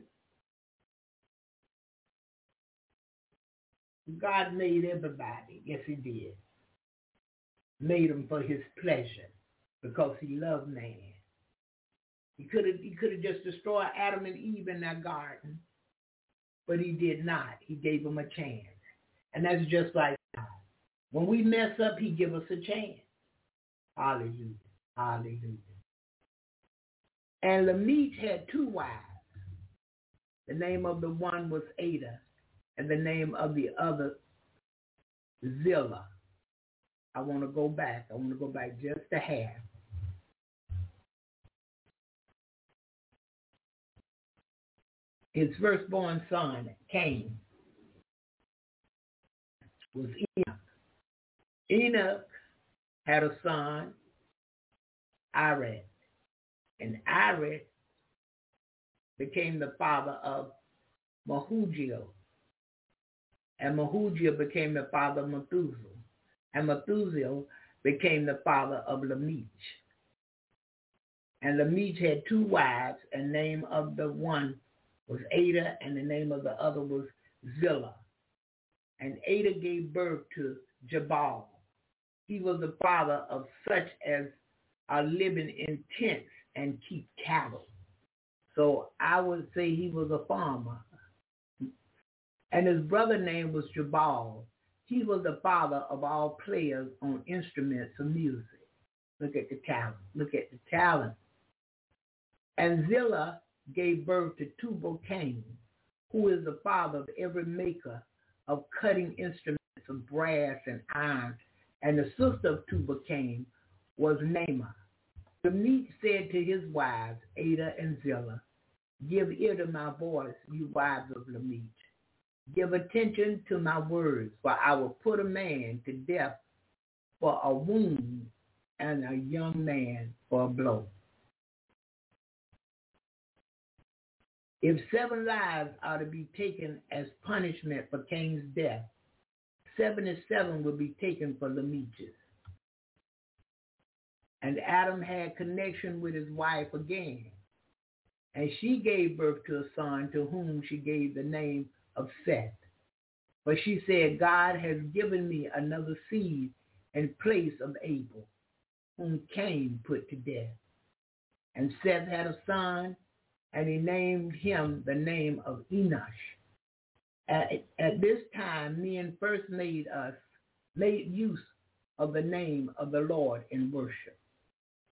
God made everybody. Yes, he did. Made them for his pleasure because he loved man. He could have he could have just destroyed Adam and Eve in that garden, but he did not. He gave them a chance. And that's just like God. When we mess up, he give us a chance. Hallelujah. Hallelujah. And Lamech had two wives. The name of the one was Ada, and the name of the other Zillah. I want to go back. I want to go back just a half. His firstborn son, Cain, was Enoch. Enoch had a son, Irad. And Irad became the father of Mahujael. And Mahujael became the father of Methuselah. And Methuselah became the father of Lamech. And Lamech had two wives, and the name of the one was Ada, and the name of the other was Zillah. And Ada gave birth to Jabal. He was the father of such as are living in tents and keep cattle. So I would say he was a farmer. And his brother name was Jabal. He was the father of all players on instruments of music. Look at the talent. Look at the talent. And Zillah gave birth to Tubal Cain, who is the father of every maker of cutting instruments of brass and iron. And the sister of Tubal Cain was Naamah. Lamech said to his wives, Ada and Zillah, Give ear to my voice, you wives of Lamech. Give attention to my words, for I will put a man to death for a wound and a young man for a blow. If seven lives are to be taken as punishment for Cain's death, 77 will be taken for Lamech's. And Adam had connection with his wife again. And she gave birth to a son to whom she gave the name of Seth. But she said, God has given me another seed in place of Abel, whom Cain put to death. And Seth had a son, and he named him the name of Enosh. At, at this time, men first made us, made use of the name of the Lord in worship.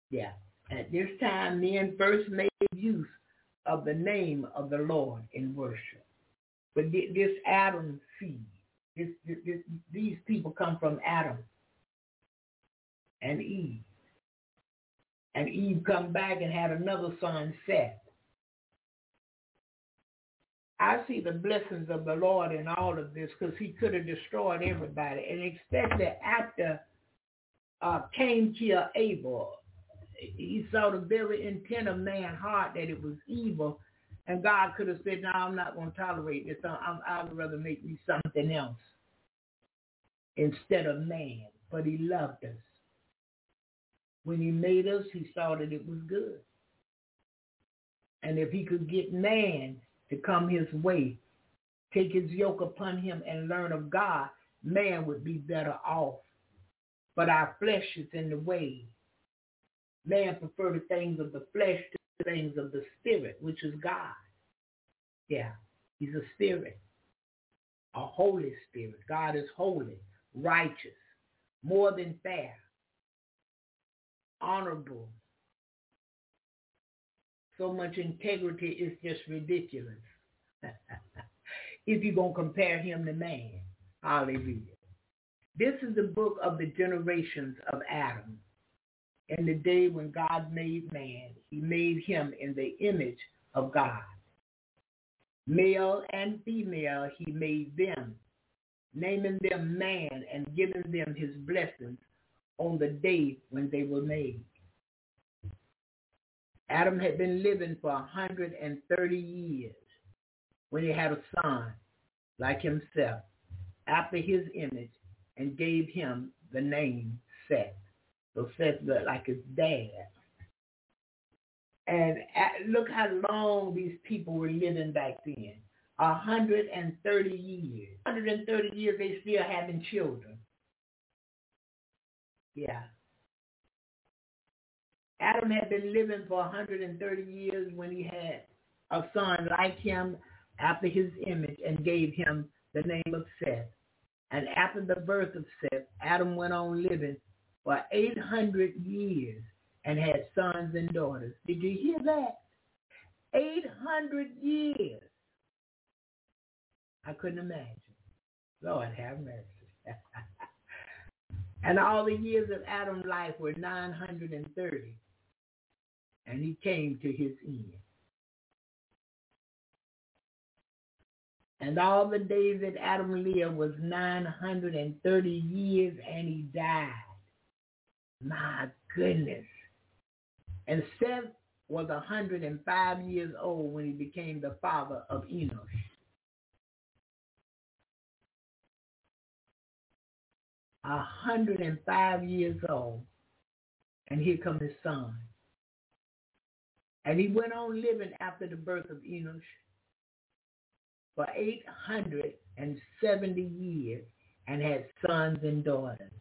Yeah. At this time, men first made use of the name of the Lord in worship. But this Adam seed, this, this, these people come from Adam and Eve. And Eve come back and had another son, Seth. I see the blessings of the Lord in all of this because he could have destroyed everybody. And especially after uh, Cain killed Abel, he saw the very intent of man's heart that it was evil. And God could have said, no, I'm not going to tolerate this. I'm, I'd rather make me something else instead of man. But he loved us. When he made us, he saw that it was good. And if he could get man to come his way, take his yoke upon him and learn of God, man would be better off. But our flesh is in the way Man prefer the things of the flesh things of the spirit, which is God. Yeah, he's a spirit, a holy spirit. God is holy, righteous, more than fair, honorable. So much integrity is just ridiculous. if you're going to compare him to man. Hallelujah. This is the book of the generations of Adam. In the day when God made man, he made him in the image of God. Male and female, he made them, naming them man and giving them his blessings on the day when they were made. Adam had been living for 130 years when he had a son like himself after his image and gave him the name Seth. So Seth looked like his dad. And look how long these people were living back then. 130 years. 130 years they still having children. Yeah. Adam had been living for 130 years when he had a son like him after his image and gave him the name of Seth. And after the birth of Seth, Adam went on living for 800 years and had sons and daughters. Did you hear that? 800 years. I couldn't imagine. Lord have mercy. and all the years of Adam's life were 930. And he came to his end. And all the days that Adam lived was 930 years and he died. My goodness. And Seth was 105 years old when he became the father of Enosh. A hundred and five years old. And here comes his son. And he went on living after the birth of Enosh for 870 years and had sons and daughters.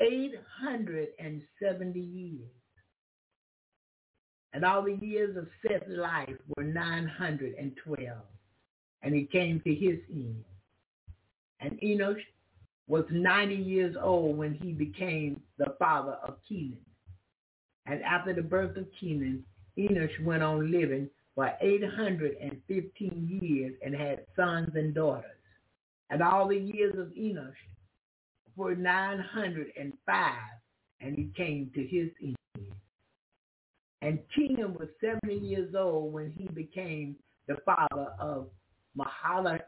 870 years. And all the years of Seth's life were 912. And he came to his end. And Enosh was 90 years old when he became the father of Kenan. And after the birth of Kenan, Enosh went on living for 815 years and had sons and daughters. And all the years of Enosh were 905, and he came to his end. And Kenan was 70 years old when he became the father of Mahalalel.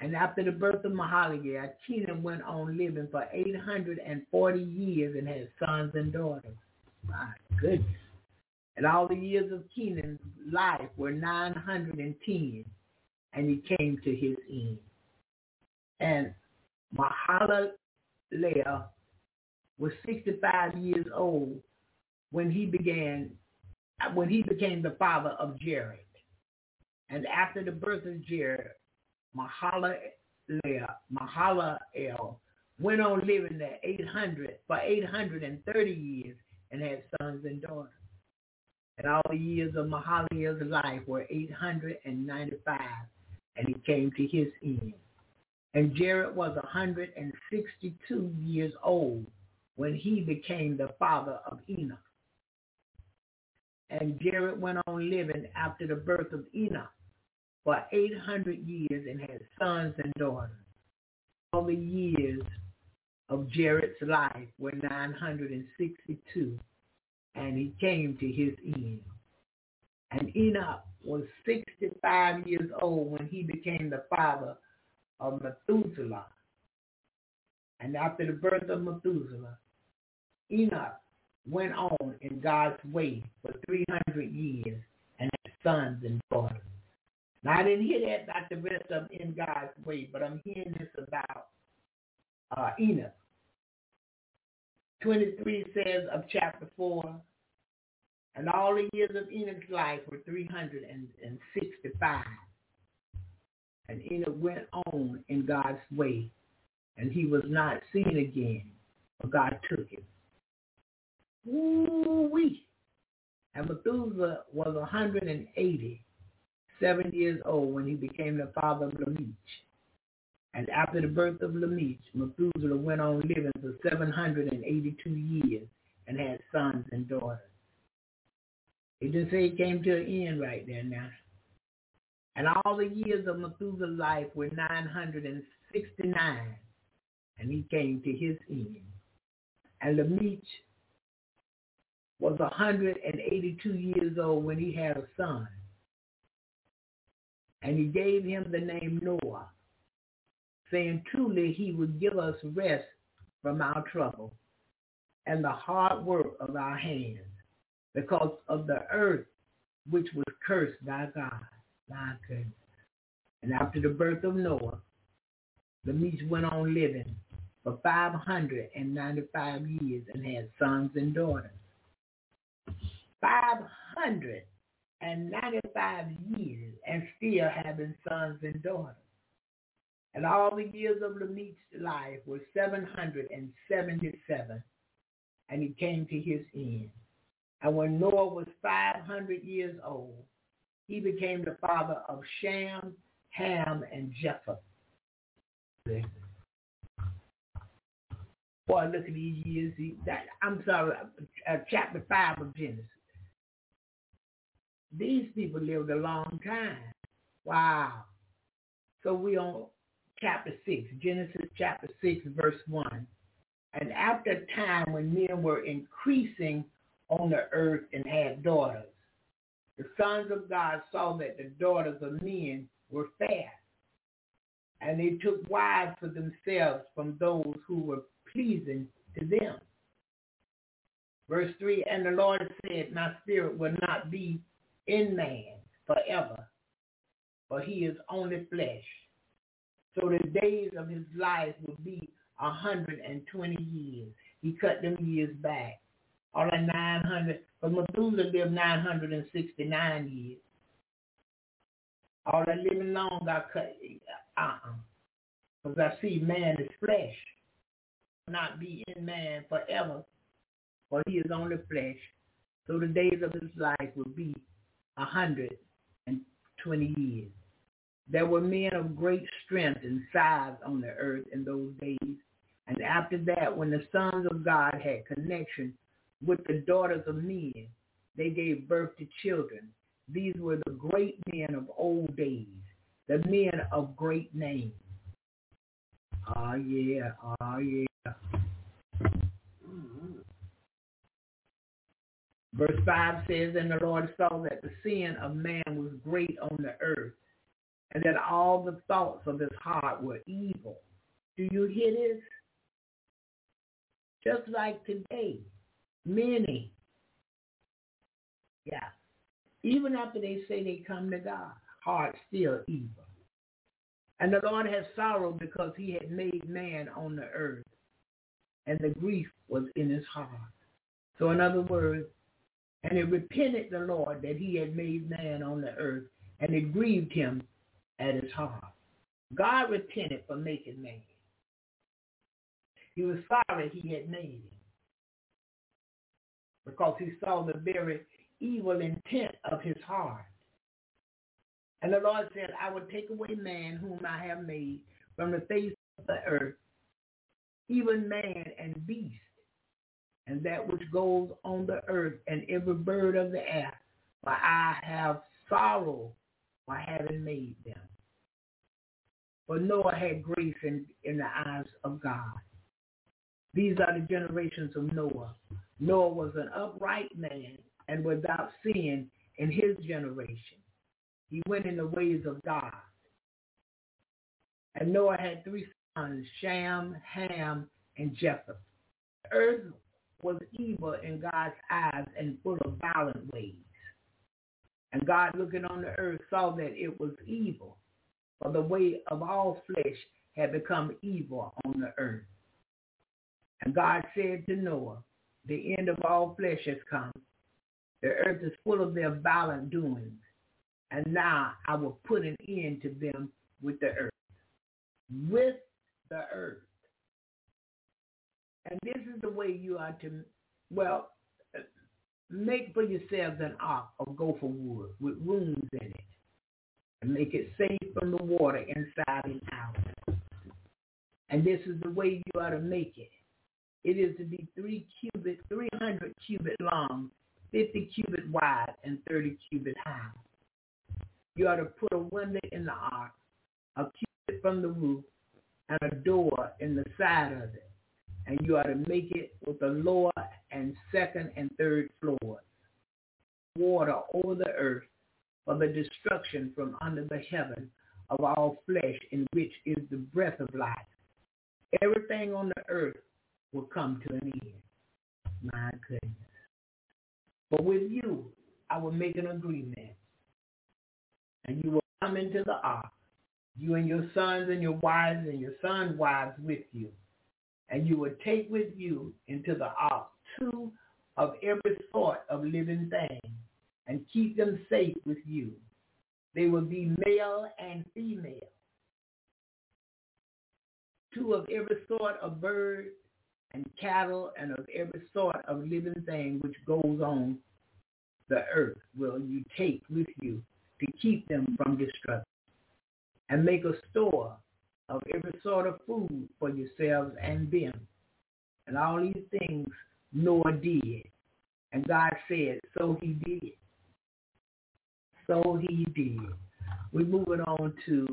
And after the birth of Mahalalel, Kenan went on living for 840 years and had sons and daughters. My goodness. And all the years of Kenan's life were 910, and he came to his end. And Mahalalel was 65 years old when he began, when he became the father of Jared. And after the birth of Jared, Mahalalel, went on living there 800 for 830 years and had sons and daughters. And all the years of Mahalalel's life were 895, and he came to his end. And Jared was 162 years old when he became the father of Enoch. And Jared went on living after the birth of Enoch for 800 years and had sons and daughters. All the years of Jared's life were 962 and he came to his end. And Enoch was 65 years old when he became the father of Methuselah. And after the birth of Methuselah, Enoch went on in God's way for 300 years and had sons and daughters. Now, I didn't hear that about the rest of in God's way, but I'm hearing this about uh, Enoch. 23 says of chapter 4, and all the years of Enoch's life were 365. And Enoch went on in God's way, and he was not seen again, for God took him. Woo-wee. And Methuselah was 187 years old when he became the father of Lamech. And after the birth of Lamech, Methuselah went on living for 782 years and had sons and daughters. It just say it came to an end right there now. And all the years of Methuselah's life were 969. And he came to his end. And Lamech was 182 years old when he had a son. And he gave him the name Noah, saying, truly he would give us rest from our trouble and the hard work of our hands because of the earth which was cursed by God. My goodness. And after the birth of Noah, the Medes went on living for 595 years and had sons and daughters. 595 years and still having sons and daughters. And all the years of Lamech's life were 777, and he came to his end. And when Noah was 500 years old, he became the father of Shem, Ham, and Japheth. Boy, look at these years. I'm sorry, uh, chapter 5 of Genesis. These people lived a long time. Wow. So we on chapter 6, Genesis chapter 6, verse 1. And after a time when men were increasing on the earth and had daughters, the sons of God saw that the daughters of men were fair. And they took wives for themselves from those who were pleasing to them. Verse 3, and the Lord said, my spirit will not be in man forever, for he is only flesh. So the days of his life will be a hundred and twenty years. He cut them years back. All that nine hundred but Methuselah lived nine hundred and sixty nine years. All that living long got cut uh-uh. Because I see man is flesh. Not be in man forever. For he is only flesh. So the days of his life will be a hundred and twenty years. There were men of great strength and size on the earth in those days. And after that, when the sons of God had connection with the daughters of men, they gave birth to children. These were the great men of old days, the men of great name. Ah, yeah, ah, yeah. Verse 5 says, And the Lord saw that the sin of man was great on the earth, and that all the thoughts of his heart were evil. Do you hear this? Just like today, many, yeah, even after they say they come to God, heart still evil. And the Lord had sorrow because he had made man on the earth, and the grief was in his heart. So in other words, and it repented the Lord that he had made man on the earth, and it grieved him at his heart. God repented for making man. He was sorry he had made him because he saw the very evil intent of his heart. And the Lord said, I will take away man whom I have made from the face of the earth, even man and beast, and that which goes on the earth, and every bird of the air, for I have sorrow for having made them. For Noah had grace in, in the eyes of God. These are the generations of Noah. Noah was an upright man and without sin in his generation. He went in the ways of God. And Noah had three sons, Shem, Ham, and Japheth. The earth was evil in God's eyes and full of violent ways. And God looking on the earth saw that it was evil, for the way of all flesh had become evil on the earth. And God said to Noah, the end of all flesh has come. The earth is full of their violent doings. And now I will put an end to them with the earth. With the earth. And this is the way you are to, well, make for yourselves an ark of gopher wood with rooms in it. And make it safe from the water inside and out. And this is the way you are to make it. It is to be three cubit, 300 cubit long 50 cubit wide and 30 cubit high. You are to put a window in the ark, a cubit from the roof, and a door in the side of it. And you are to make it with the lower and second and third floors. Water over the earth for the destruction from under the heaven of all flesh in which is the breath of life. Everything on the earth will come to an end. My goodness. But with you, I will make an agreement. And you will come into the ark, you and your sons and your wives and your sons' wives with you. And you will take with you into the ark two of every sort of living thing and keep them safe with you. They will be male and female. Two of every sort of bird and cattle and of every sort of living thing which goes on the earth will you take with you to keep them from destruction. And make a store of every sort of food for yourselves and them. And all these things Noah did. And God said, so he did. So he did. We're moving on to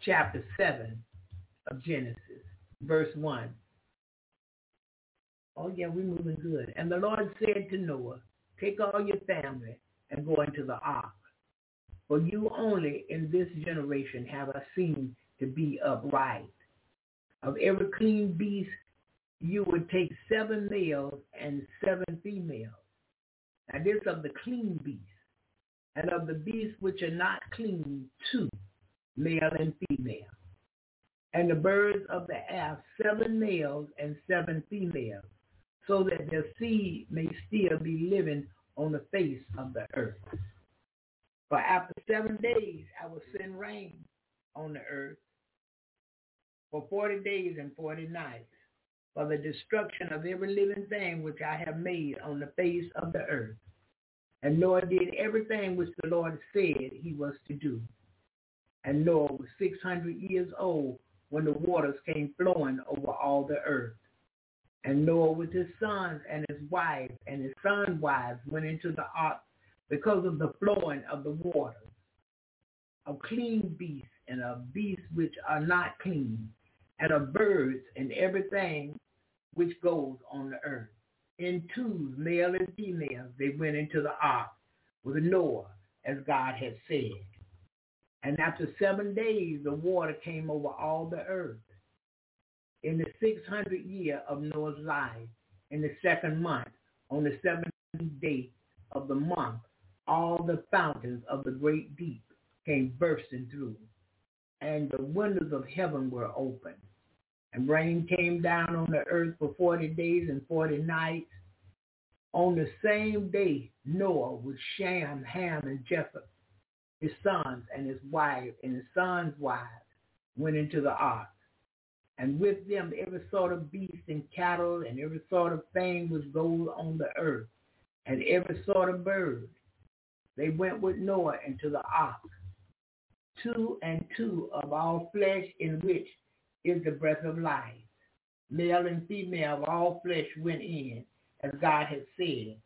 chapter 7 of Genesis, verse 1. Oh, yeah, we're moving good. And the Lord said to Noah, take all your family and go into the ark. For you only in this generation have I seen to be upright. Of every clean beast, you would take seven males and seven females. Now this of the clean beast and of the beasts which are not clean, two, male and female. And the birds of the air, seven males and seven females, so that their seed may still be living on the face of the earth. For after seven days I will send rain on the earth for forty days and forty nights for the destruction of every living thing which I have made on the face of the earth. And Noah did everything which the Lord said he was to do. And Noah was 600 years old when the waters came flowing over all the earth. And Noah with his sons and his wives and his sons' wives went into the ark because of the flowing of the waters, of clean beasts and of beasts which are not clean, and of birds and everything which goes on the earth in twos, male and female, they went into the ark with Noah, as God had said. And after seven days, the water came over all the earth. In the 600th year of Noah's life, in the second month, on the seventh day of the month, all the fountains of the great deep came bursting through, and the windows of heaven were opened and rain came down on the earth for 40 days and 40 nights. On the same day, Noah with Shem, Ham, and Japheth, his sons and his wife and his sons' wives, went into the ark. And with them every sort of beast and cattle and every sort of thing which goes on the earth, and every sort of bird. They went with Noah into the ark, two and two of all flesh in which is the breath of life. Male and female of all flesh went in, as God had said,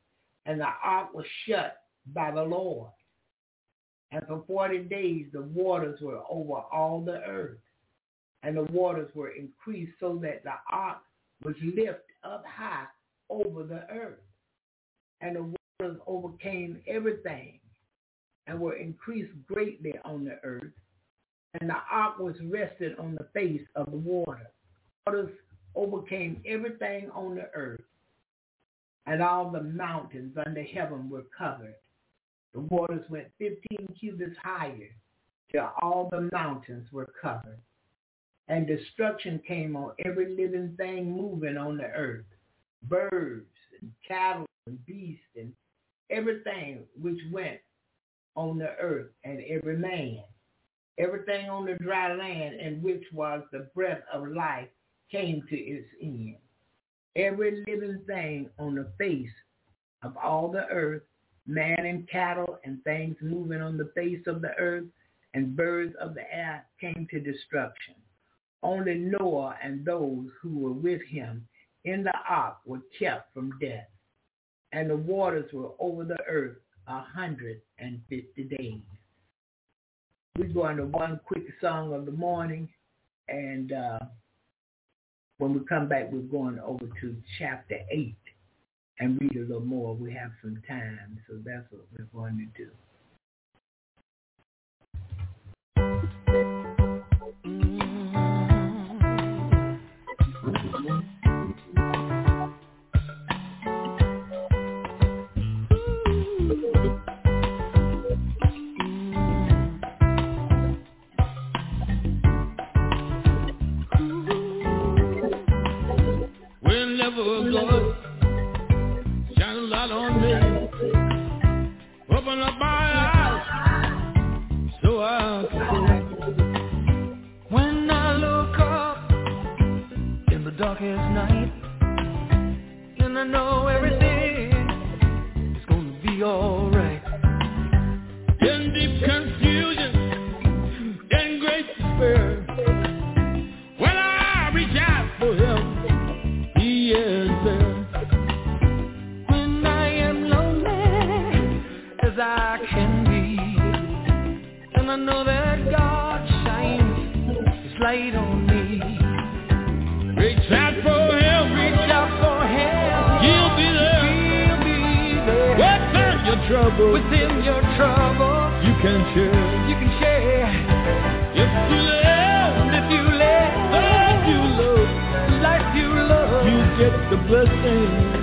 and the ark was shut by the Lord. And for forty days the waters were over all the earth, and the waters were increased so that the ark was lifted up high over the earth. And the waters overcame everything and were increased greatly on the earth and the ark was rested on the face of the water. Waters overcame everything on the earth, and all the mountains under heaven were covered. The waters went 15 cubits higher till all the mountains were covered. And destruction came on every living thing moving on the earth, birds and cattle and beasts and everything which went on the earth and every man Everything on the dry land in which was the breath of life came to its end. Every living thing on the face of all the earth, man and cattle and things moving on the face of the earth and birds of the air came to destruction. Only Noah and those who were with him in the ark were kept from death. and the waters were over the earth a hundred and fifty days. We're going to one quick song of the morning, and uh, when we come back, we're going over to chapter 8 and read a little more. We have some time, so that's what we're going to do. the blessing.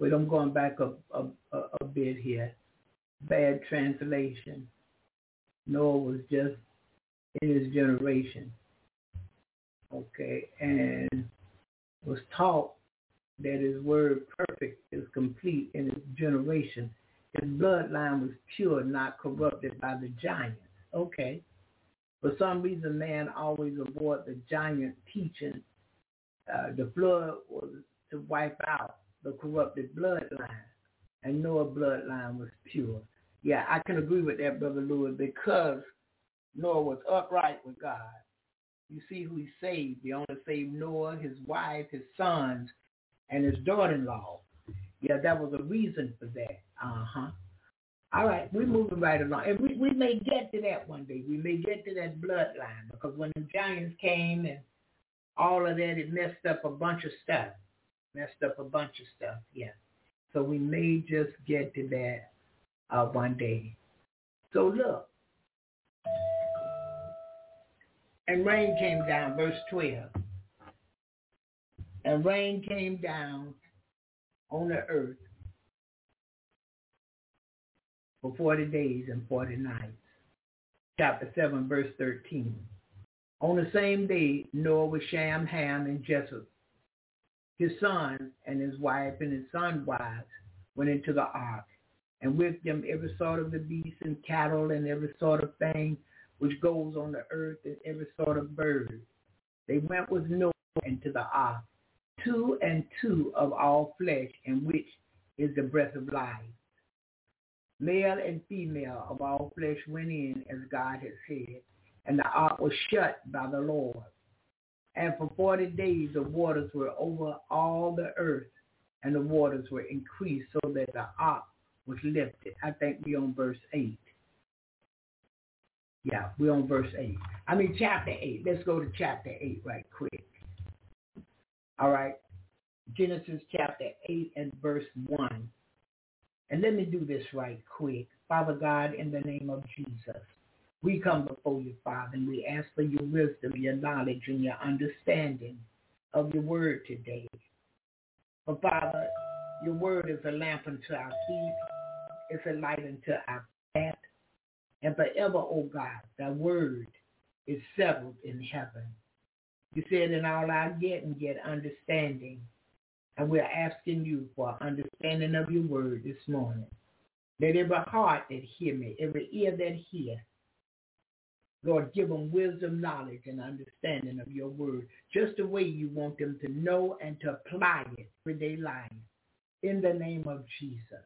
But I'm going back a, a, a, a bit here. Bad translation. Noah was just in his generation. Okay, and was taught that his word perfect is complete in his generation. His bloodline was pure, not corrupted by the giants. Okay. For some reason, man always avoid the giant teaching. Uh, the flood was to wipe out the corrupted bloodline, and Noah's bloodline was pure. Yeah, I can agree with that, Brother Louis, because Noah was upright with God. You see who he saved. He only saved Noah, his wife, his sons, and his daughter-in-law. Yeah, that was a reason for that. Uh-huh. All right, we're moving right along. And we, we may get to that one day. We may get to that bloodline because when the giants came and all of that, it messed up a bunch of stuff. Messed up a bunch of stuff, yeah. So we may just get to that uh, one day. So look. And rain came down, verse 12. And rain came down on the earth for 40 days and 40 nights. Chapter 7, verse 13. On the same day, Noah with Shem, Ham, and Japheth, his son and his wife and his son's wives went into the ark, and with them every sort of the beast and cattle and every sort of thing which goes on the earth and every sort of bird. They went with Noah into the ark, two and two of all flesh, in which is the breath of life. Male and female of all flesh went in as God had said, and the ark was shut by the Lord. And for forty days the waters were over all the earth, and the waters were increased so that the ark was lifted. I think we're on verse 8. Yeah, we're on verse 8. I mean chapter 8. Let's go to chapter 8 right quick. All right. Genesis chapter 8 and verse 1. And let me do this right quick. Father God, in the name of Jesus, we come before you, Father, and we ask for your wisdom, your knowledge, and your understanding of your word today. For Father, your word is a lamp unto our feet. It's a light unto our path. And forever, O oh God, thy word is settled in heaven. You said in all our getting, get understanding. And we're asking you for understanding of your word this morning. Let every heart that hear me, every ear that hear, Lord, give them wisdom, knowledge, and understanding of your word, just the way you want them to know and to apply it for their life. In the name of Jesus,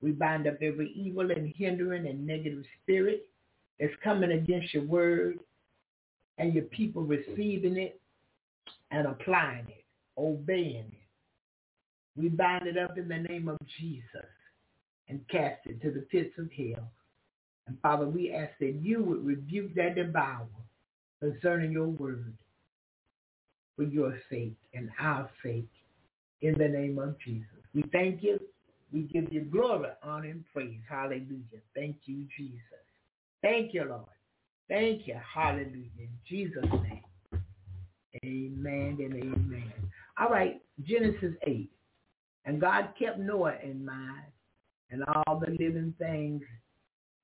we bind up every evil and hindering and negative spirit that's coming against your word and your people receiving it and applying it, obeying it. We bind it up in the name of Jesus and cast it to the pits of hell. And Father, we ask that you would rebuke that devourer concerning your word for your sake and our sake in the name of Jesus. We thank you. We give you glory, honor, and praise. Hallelujah. Thank you, Jesus. Thank you, Lord. Thank you. Hallelujah. In Jesus' name. Amen and amen. All right, Genesis 8. And God kept Noah in mind and all the living things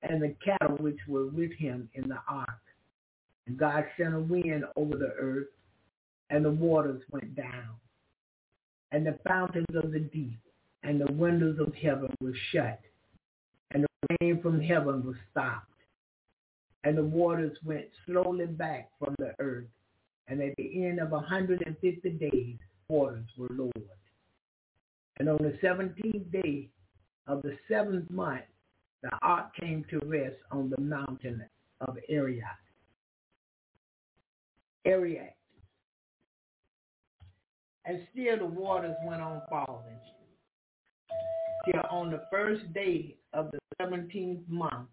and the cattle which were with him in the ark. And God sent a wind over the earth, and the waters went down. And the fountains of the deep and the windows of heaven were shut, and the rain from heaven was stopped. And the waters went slowly back from the earth, and at the end of a 150 days, waters were lowered. And on the 17th day of the seventh month, the ark came to rest on the mountain of Ararat. Ararat. And still the waters went on falling. Till on the first day of the 17th month,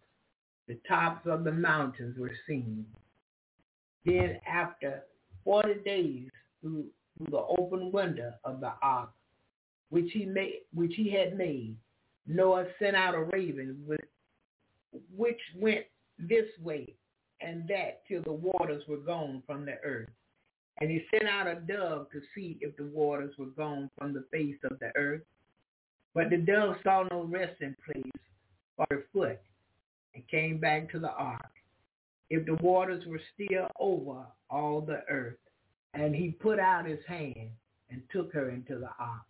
the tops of the mountains were seen. Then after 40 days through, through the open window of the ark, which he made, which he had made, Noah sent out a raven which went this way and that till the waters were gone from the earth. And he sent out a dove to see if the waters were gone from the face of the earth. But the dove saw no resting place for her foot and came back to the ark. If the waters were still over all the earth, and he put out his hand and took her into the ark.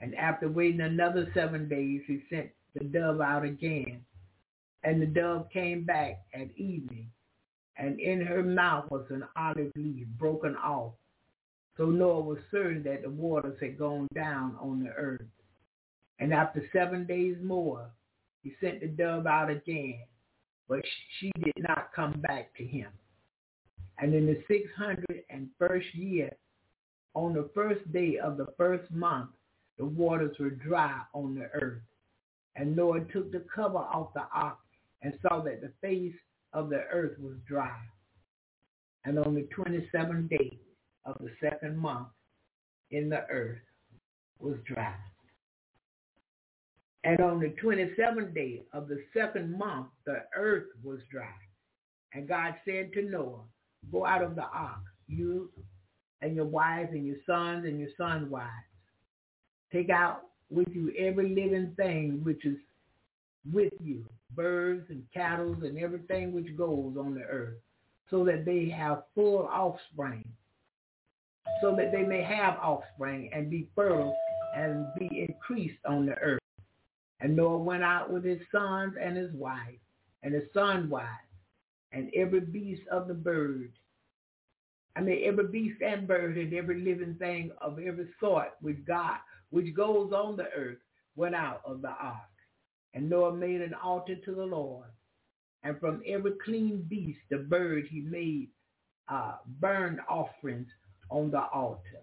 And after waiting another seven days, he sent the dove out again. And the dove came back at evening, and in her mouth was an olive leaf broken off. So Noah was certain that the waters had gone down on the earth. And after seven days more, he sent the dove out again, but she did not come back to him. And in the 601st year, on the first day of the first month, the waters were dry on the earth. And Noah took the cover off the ark and saw that the face of the earth was dry. And on the 27th day of the second month, in the earth was dry. And on the 27th day of the second month, the earth was dry. And God said to Noah, go out of the ark, you and your wives and your sons and your sons' wives. Take out with you every living thing which is with you, birds and cattle and everything which goes on the earth, so that they have full offspring, so that they may have offspring and be fertile and be increased on the earth. And Noah went out with his sons and his wife, and his son's wife, and every beast of the bird. I mean, every beast and bird and every living thing of every sort which God, which goes on the earth, went out of the ark. And Noah made an altar to the Lord. And from every clean beast, the bird, he made uh, burnt offerings on the altar.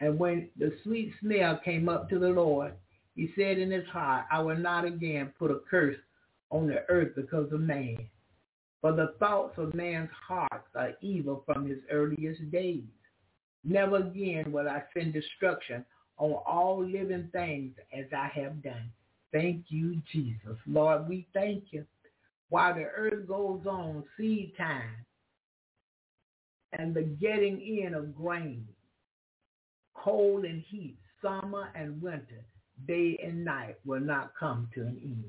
And when the sweet smell came up to the Lord, he said in his heart, I will not again put a curse on the earth because of man. For the thoughts of man's heart are evil from his earliest days. Never again will I send destruction on all living things as I have done. Thank you, Jesus. Lord, we thank you. While the earth goes on, seed time, and the getting in of grain, cold and heat, summer and winter, day and night will not come to an end.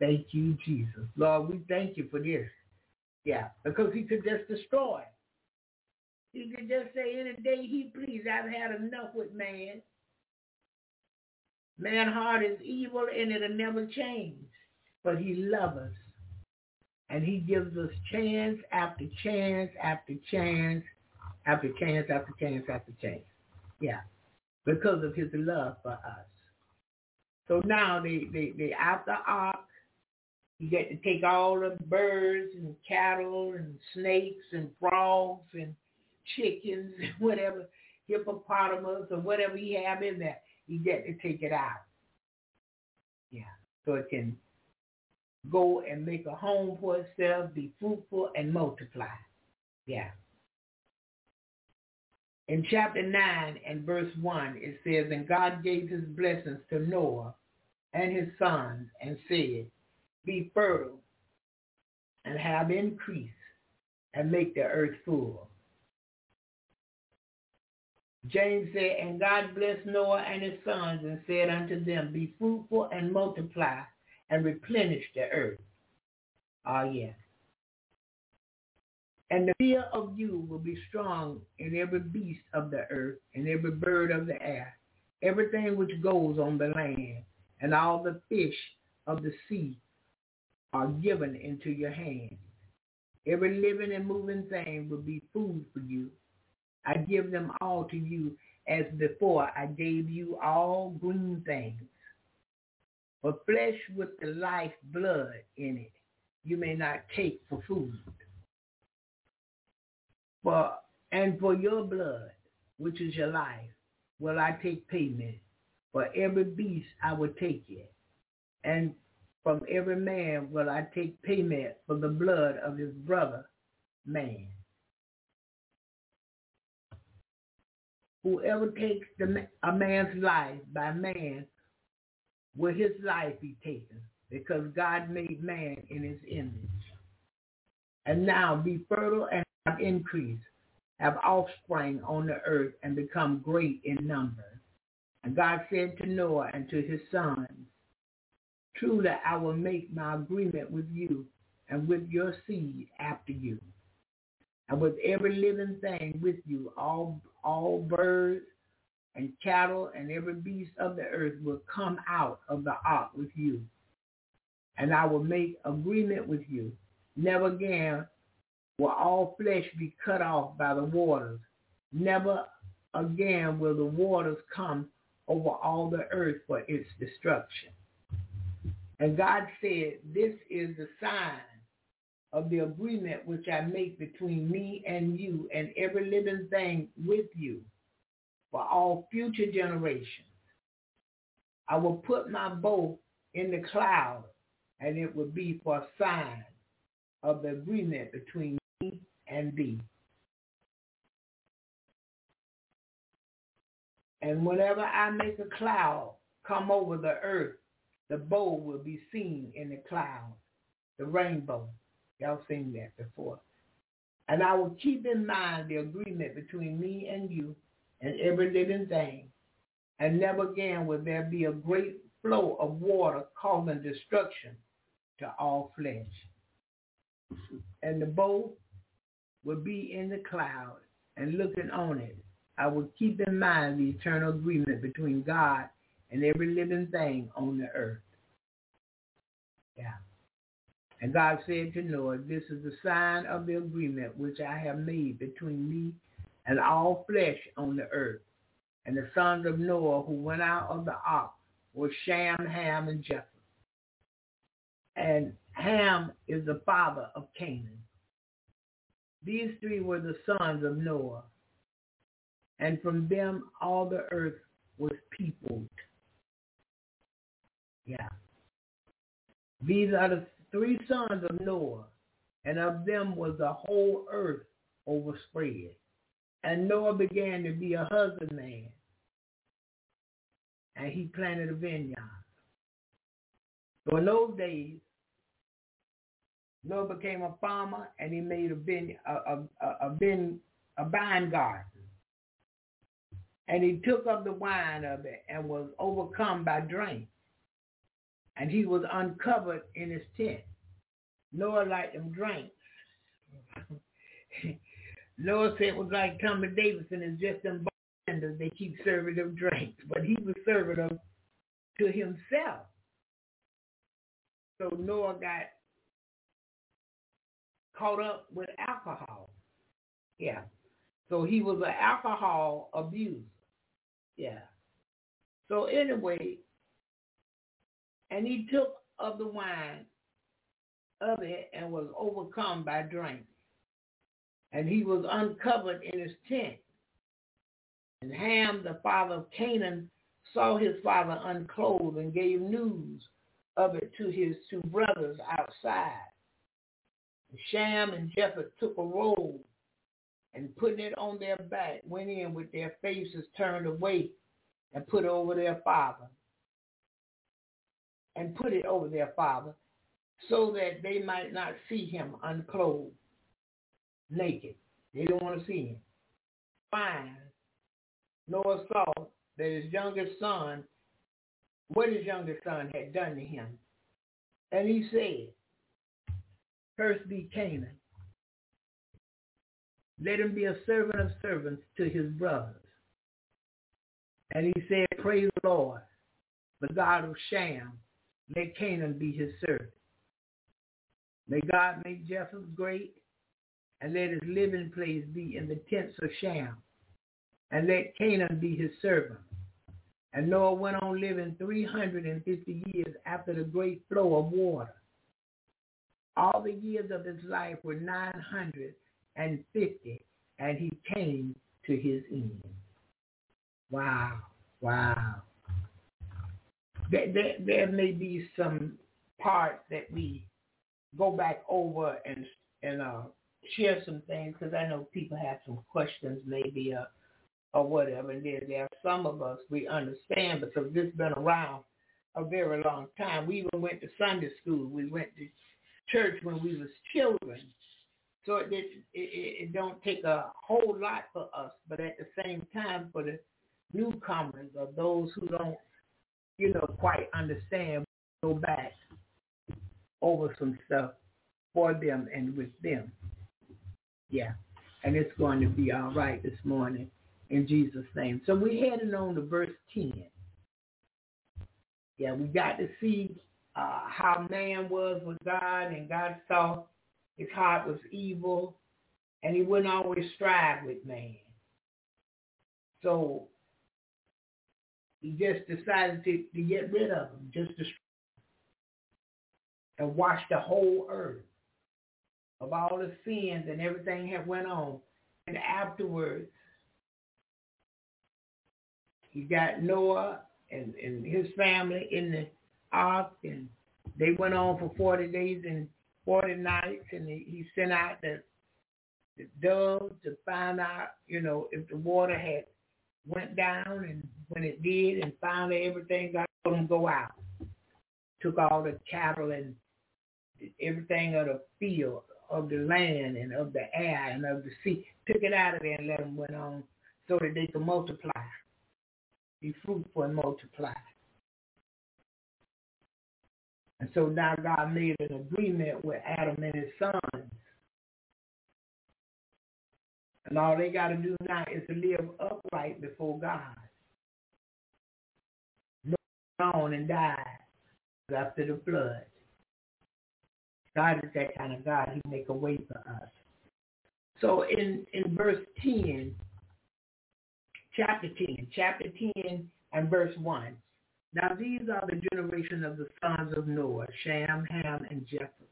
Thank you, Jesus. Lord, we thank you for this. Yeah, because he could just destroy. He could just say any day he please, I've had enough with man. Man heart is evil and it'll never change. But he loves us. And he gives us chance after chance after chance after chance after chance after chance. Yeah. Because of his love for us. So now they, they, they out the ark you get to take all the birds and cattle and snakes and frogs and chickens whatever, hippopotamus or whatever you have in there. You get to take it out. Yeah. So it can go and make a home for itself, be fruitful and multiply. Yeah. In chapter 9 and verse 1, it says, And God gave his blessings to Noah and his sons and said, be fertile and have increase and make the earth full. James said, And God blessed Noah and his sons and said unto them, Be fruitful and multiply and replenish the earth. Ah, yes. And the fear of you will be strong in every beast of the earth and every bird of the air, everything which goes on the land, and all the fish of the sea are given into your hands. Every living and moving thing will be food for you. I give them all to you as before I gave you all green things. For flesh with the life blood in it, you may not take for food. For and for your blood, which is your life, will I take payment. For every beast I will take it, and from every man will I take payment for the blood of his brother, man. Whoever takes the, a man's life by man, will his life be taken. because God made man in his image. And now be fertile and have increase, have offspring on the earth and become great in number. And God said to Noah and to his sons, Truly I will make my agreement with you and with your seed after you, and with every living thing with you, all, all birds and cattle and every beast of the earth will come out of the ark with you. And I will make agreement with you. Never again will all flesh be cut off by the waters. Never again will the waters come over all the earth for its destruction. And God said, this is the sign of the agreement which I make between me and you and every living thing with you for all future generations. I will put my bow in the cloud, and it will be for a sign of the agreement between me and thee. And whenever I make a cloud come over the earth, the bow will be seen in the cloud, the rainbow. Y'all seen that before. And I will keep in mind the agreement between me and you and every living thing. And never again will there be a great flow of water causing destruction to all flesh. And the bow will be in the cloud and looking on it. I will keep in mind the eternal agreement between God and every living thing on the earth. Yeah. And God said to Noah, this is the sign of the agreement which I have made between me and all flesh on the earth. And the sons of Noah who went out of the ark were Shem, Ham, and Japheth. And Ham is the father of Canaan. These three were the sons of Noah. And from them all the earth was peopled. Yeah. These are the three sons of Noah, and of them was the whole earth overspread. And Noah began to be a husbandman, and he planted a vineyard. So in those days, Noah became a farmer, and he made a vine, a, a, a, a, vine, a vine garden. And he took up the wine of it and was overcome by drink. And he was uncovered in his tent. Noah liked them drinks. Noah said it was like Tommy Davidson is just them bartenders. They keep serving them drinks, but he was serving them to himself. So Noah got caught up with alcohol. Yeah. So he was an alcohol abuser. Yeah. So anyway, and he took of the wine of it and was overcome by drink and he was uncovered in his tent. And Ham, the father of Canaan, saw his father unclothed and gave news of it to his two brothers outside. Shem and Japheth took a robe and putting it on their back, went in with their faces turned away and put over their father. And put it over their father so that they might not see him unclothed naked. They don't want to see him. Fine. Noah saw that his youngest son, what his youngest son had done to him. And he said, Cursed be Canaan. Let him be a servant of servants to his brothers. And he said, Praise the Lord, the God of Shem. Let Canaan be his servant. May God make Japheth great and let his living place be in the tents of Shem, and let Canaan be his servant. And Noah went on living 350 years after the great flow of water. All the years of his life were 950, and he came to his end. Wow, wow. There, there, there may be some parts that we go back over and and uh, share some things because I know people have some questions maybe uh, or whatever. And there, there are some of us we understand because this has been around a very long time. We even went to Sunday school. We went to church when we was children. So it, it, it, it don't take a whole lot for us, but at the same time for the newcomers or those who don't, you know, quite understand, go back over some stuff for them and with them. Yeah. And it's going to be all right this morning in Jesus' name. So we're heading on to verse 10. Yeah, we got to see uh, how man was with God, and God saw his heart was evil, and he wouldn't always strive with man. So he just decided to, to get rid of them, just to and wash the whole earth of all the sins and everything that went on. And afterwards, he got Noah and, and his family in the ark, and they went on for 40 days and 40 nights, and he, he sent out the, the dove to find out, you know, if the water had went down, and when it did, and finally everything got them go out. Took all the cattle and everything of the field, of the land, and of the air, and of the sea. Took it out of there and let them went on so that they could multiply be fruitful and multiply. And so now God made an agreement with Adam and his sons. And all they got to do now is to live upright before God. No on and die after the flood. God is that kind of God. He make a way for us. So in, in verse 10, chapter 10, chapter 10 and verse 1. Now these are the generation of the sons of Noah, Shem, Ham, and Japheth.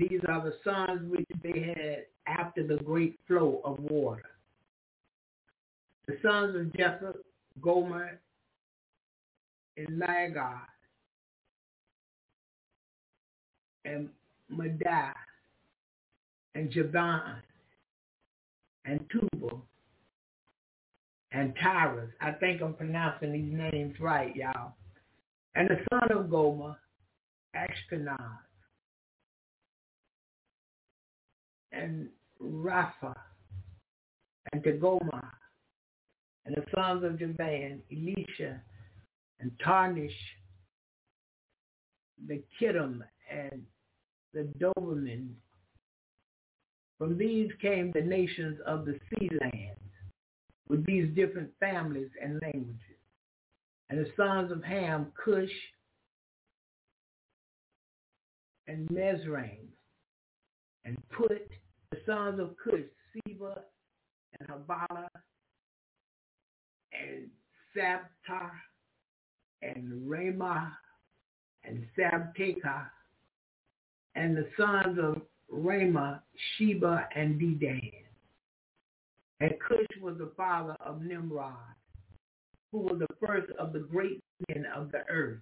These are the sons which they had after the great flow of water. The sons of Japheth, Gomer, and Magog, and Madai, and Javan, and Tubal, and Tyrus. I think I'm pronouncing these names right, y'all. And the son of Gomer, Ashkenaz, and Rapha, and Tegoma, and the sons of Javan, Elisha, and Tarnish, the Kittim, and the Doberman. From these came the nations of the sea land with these different families and languages. And the sons of Ham, Cush and Mizraim, and Put, the sons of Cush, Seba and Havilah, and Sabta, and Raamah, and Sabteka, and the sons of Raamah, Sheba, and Dedan. And Cush was the father of Nimrod, who was the first of the great men of the earth.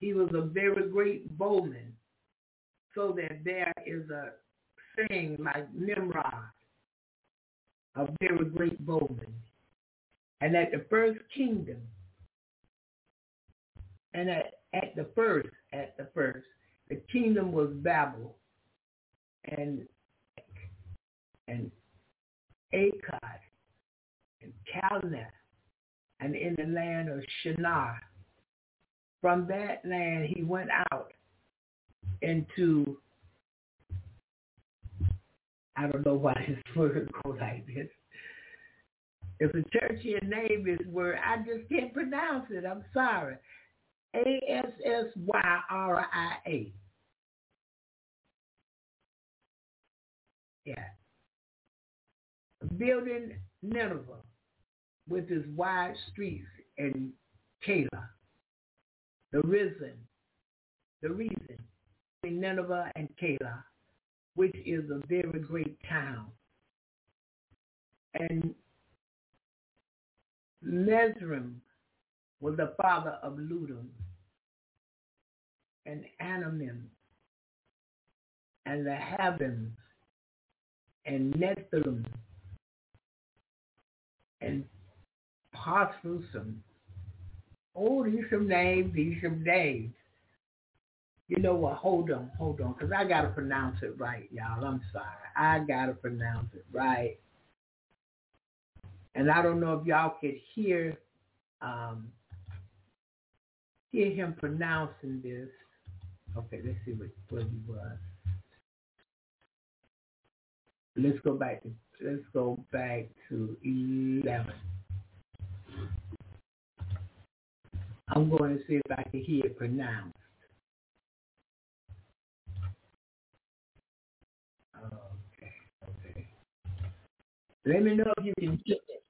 He was a very great bowman, so that there is a saying like Nimrod, a very great bowman. And at the first kingdom, and at, at the first, at the first, the kingdom was Babel, and and Akkad and Calneh and in the land of Shinar. From that land he went out into, I don't know why his word go like this. If a churchy name is word, I just can't pronounce it. I'm sorry. A-S-S-Y-R-I-A. Yeah building Nineveh with its wide streets and Calah, the reason, the reason Nineveh and Calah, which is a very great town. And Mesrim was the father of Ludum and Anamim and the Havim and Nephilim and Pathrusim Oh, these some names, these some names. You know what? Hold on, hold on, because I got to pronounce it right, y'all. I'm sorry. I got to pronounce it right. And I don't know if y'all could hear um, hear him pronouncing this. Okay, let's see what, what he was. Let's go back to let's go back to eleven. I'm going to see if I can hear it pronounced. Let me know if you can get it.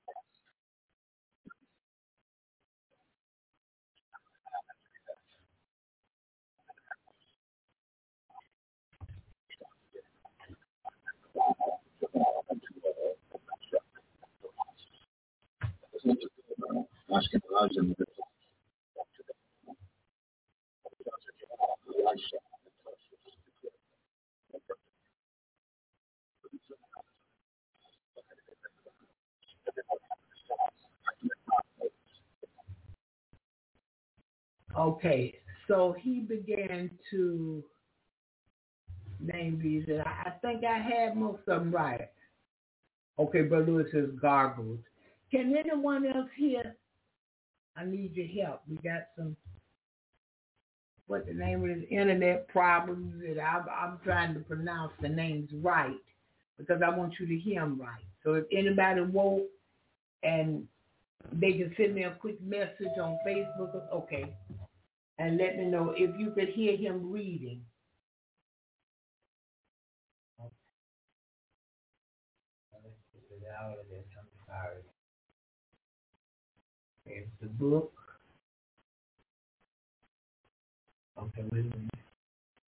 Okay, so he began to name these, and I, think I had most of them right. Okay, Brother Lewis says gargles. Can anyone else hear? I need your help. We got some, what the name of this internet problems, and I'm, I'm trying to pronounce the names right because I want you to hear them right. So if anybody woke and they can send me a quick message on Facebook, okay, and let me know if you could hear him reading. Out I'm sorry. There's the book. Okay, wait a minute.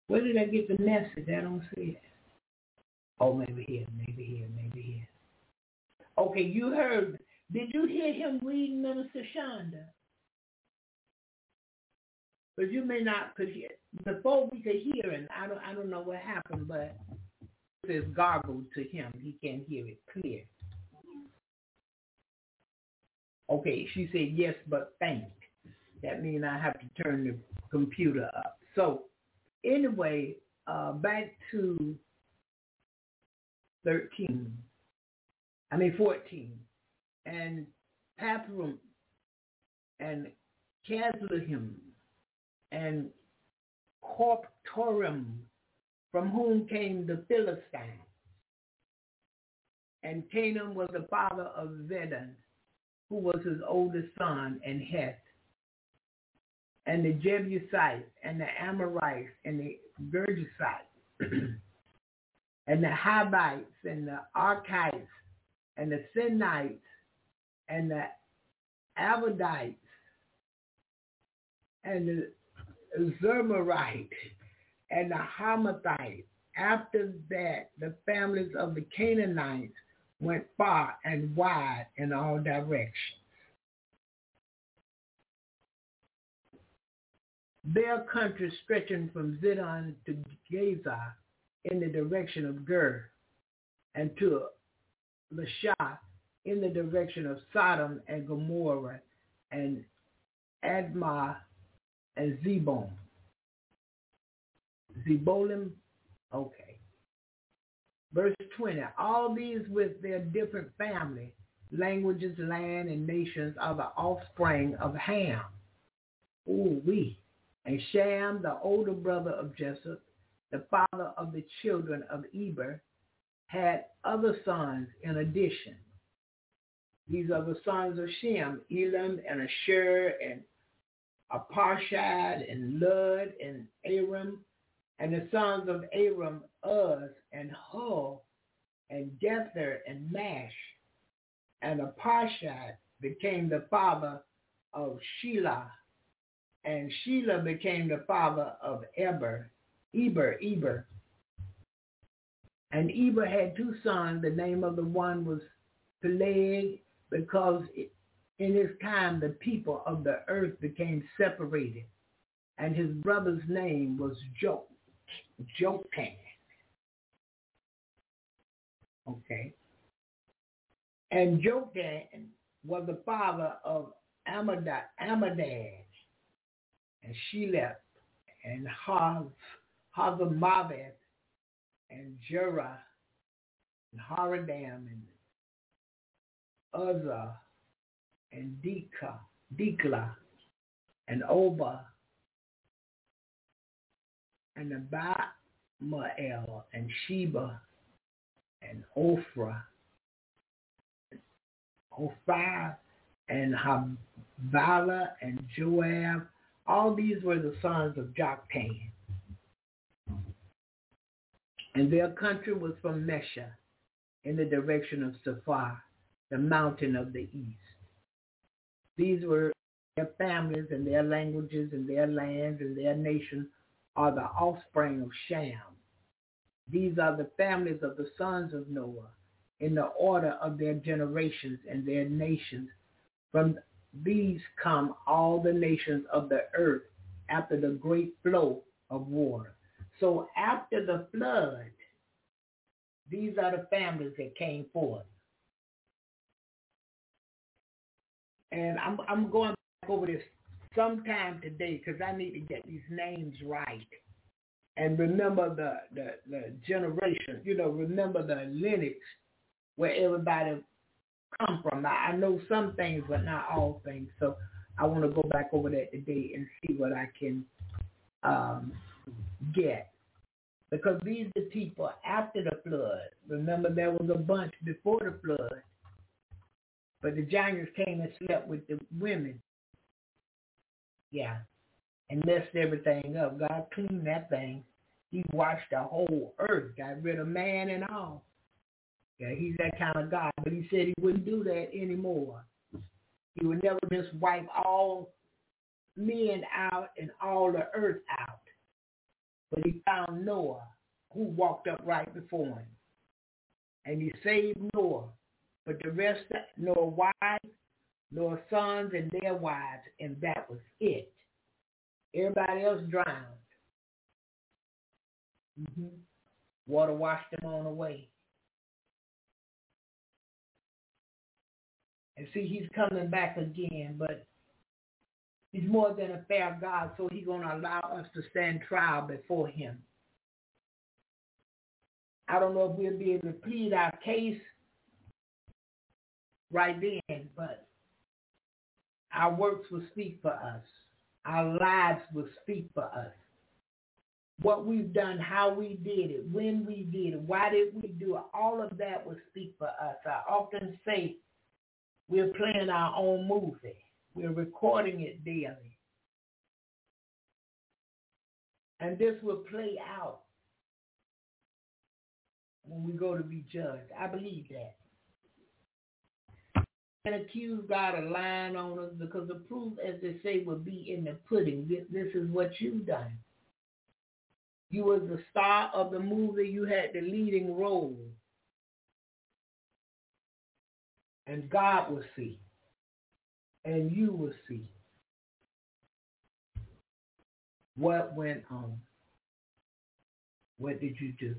Where did I get the message? I don't see it. Oh, maybe here, maybe here, maybe here. Okay, you heard. Did you hear him read Minister Shonda? But you may not, because before we could hear him, I don't, I don't know what happened, but it's says gargled to him. He can't hear it clear. Okay, she said yes, but faint. That means I have to turn the computer up. So anyway, uh, back to 13. I mean 14. And Pathrum and Casluhim and Corptorum, from whom came the Philistines. And Canaan was the father of Zedon, who was his oldest son, and Heth, and the Jebusites, and the Amorites, and the Gergesites, and the Hivites, and the Archites, and the Sinites, and the Avadites, and the Zermarite, and the Hamathites. After that, the families of the Canaanites went far and wide in all directions. Their country stretching from Zidon to Gaza in the direction of Ger and to Lashah in the direction of Sodom and Gomorrah and Admah and Zebon. Zebolim, okay. Verse 20, all these with their different family, languages, land, and nations are the offspring of Ham. Ooh, we. And Shem, the older brother of Jessup, the father of the children of Eber, had other sons in addition. These are the sons of Shem, Elam and Asher and Aparshad and Lud and Aram, and the sons of Aram, Uz and Hul and Gether and Mash. And Aparshad became the father of Shelah, and Shelah became the father of Eber, Eber, Eber. And Eber had two sons. The name of the one was Peleg, because in his time the people of the earth became separated. And his brother's name was Jok, Jokan. Okay. And Jokan was the father of Amadad, Amadad and Sheleph and Haz, Hazamaveth and Jerah and Haradam and Uzzah and Dika, Dikla and Oba and Abimael and Sheba and Ophrah, Ophir and Havilah and Joab. All these were the sons of Joktan. And their country was from Mesha in the direction of Sephar, the mountain of the east. These were their families and their languages and their lands and their nation are the offspring of Shem. These are the families of the sons of Noah in the order of their generations and their nations. From these come all the nations of the earth after the great flow of water. So after the flood, these are the families that came forth. And I'm, I'm going back over this sometime today because I need to get these names right. And remember the, the, the generation, you know, remember the lineage where everybody come from. I, I know some things, but not all things. So I want to go back over that today and see what I can um, get. Because these are the people after the flood. Remember, there was a bunch before the flood. But the giants came and slept with the women. Yeah. And messed everything up. God cleaned that thing. He washed the whole earth, got rid of man and all. Yeah, he's that kind of God. But he said he wouldn't do that anymore. He would never just wipe all men out and all the earth out. But he found Noah, who walked up right before him. And he saved Noah. But the rest, Noah's wives, Noah's sons and their wives, and that was it. Everybody else drowned. Mm-hmm. Water washed them on away. And see, he's coming back again, but he's more than a fair God, so he's going to allow us to stand trial before him. I don't know if we'll be able to plead our case right then, but our works will speak for us. Our lives will speak for us. What we've done, how we did it, when we did it, why did we do it, all of that will speak for us. I often say we're playing our own movie. We're recording it daily. And this will play out when we go to be judged. I believe that. And accuse God of lying on us because the proof, as they say, will be in the pudding. This, this is what you've done. You was the star of the movie. You had the leading role. And God will see. And you will see what went on. What did you do?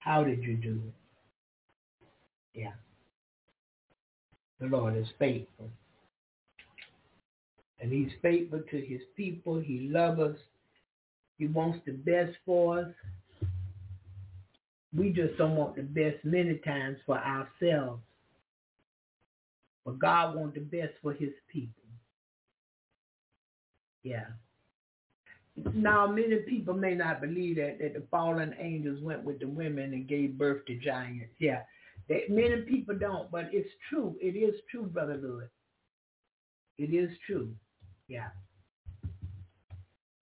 How did you do it? Yeah. The Lord is faithful. And he's faithful to his people. He loves us. He wants the best for us. We just don't want the best many times for ourselves. But God wants the best for his people. Yeah. Now, many people may not believe that, that the fallen angels went with the women and gave birth to giants. Yeah. That many people don't, but it's true. It is true, Brother Lewis. It is true. Yeah.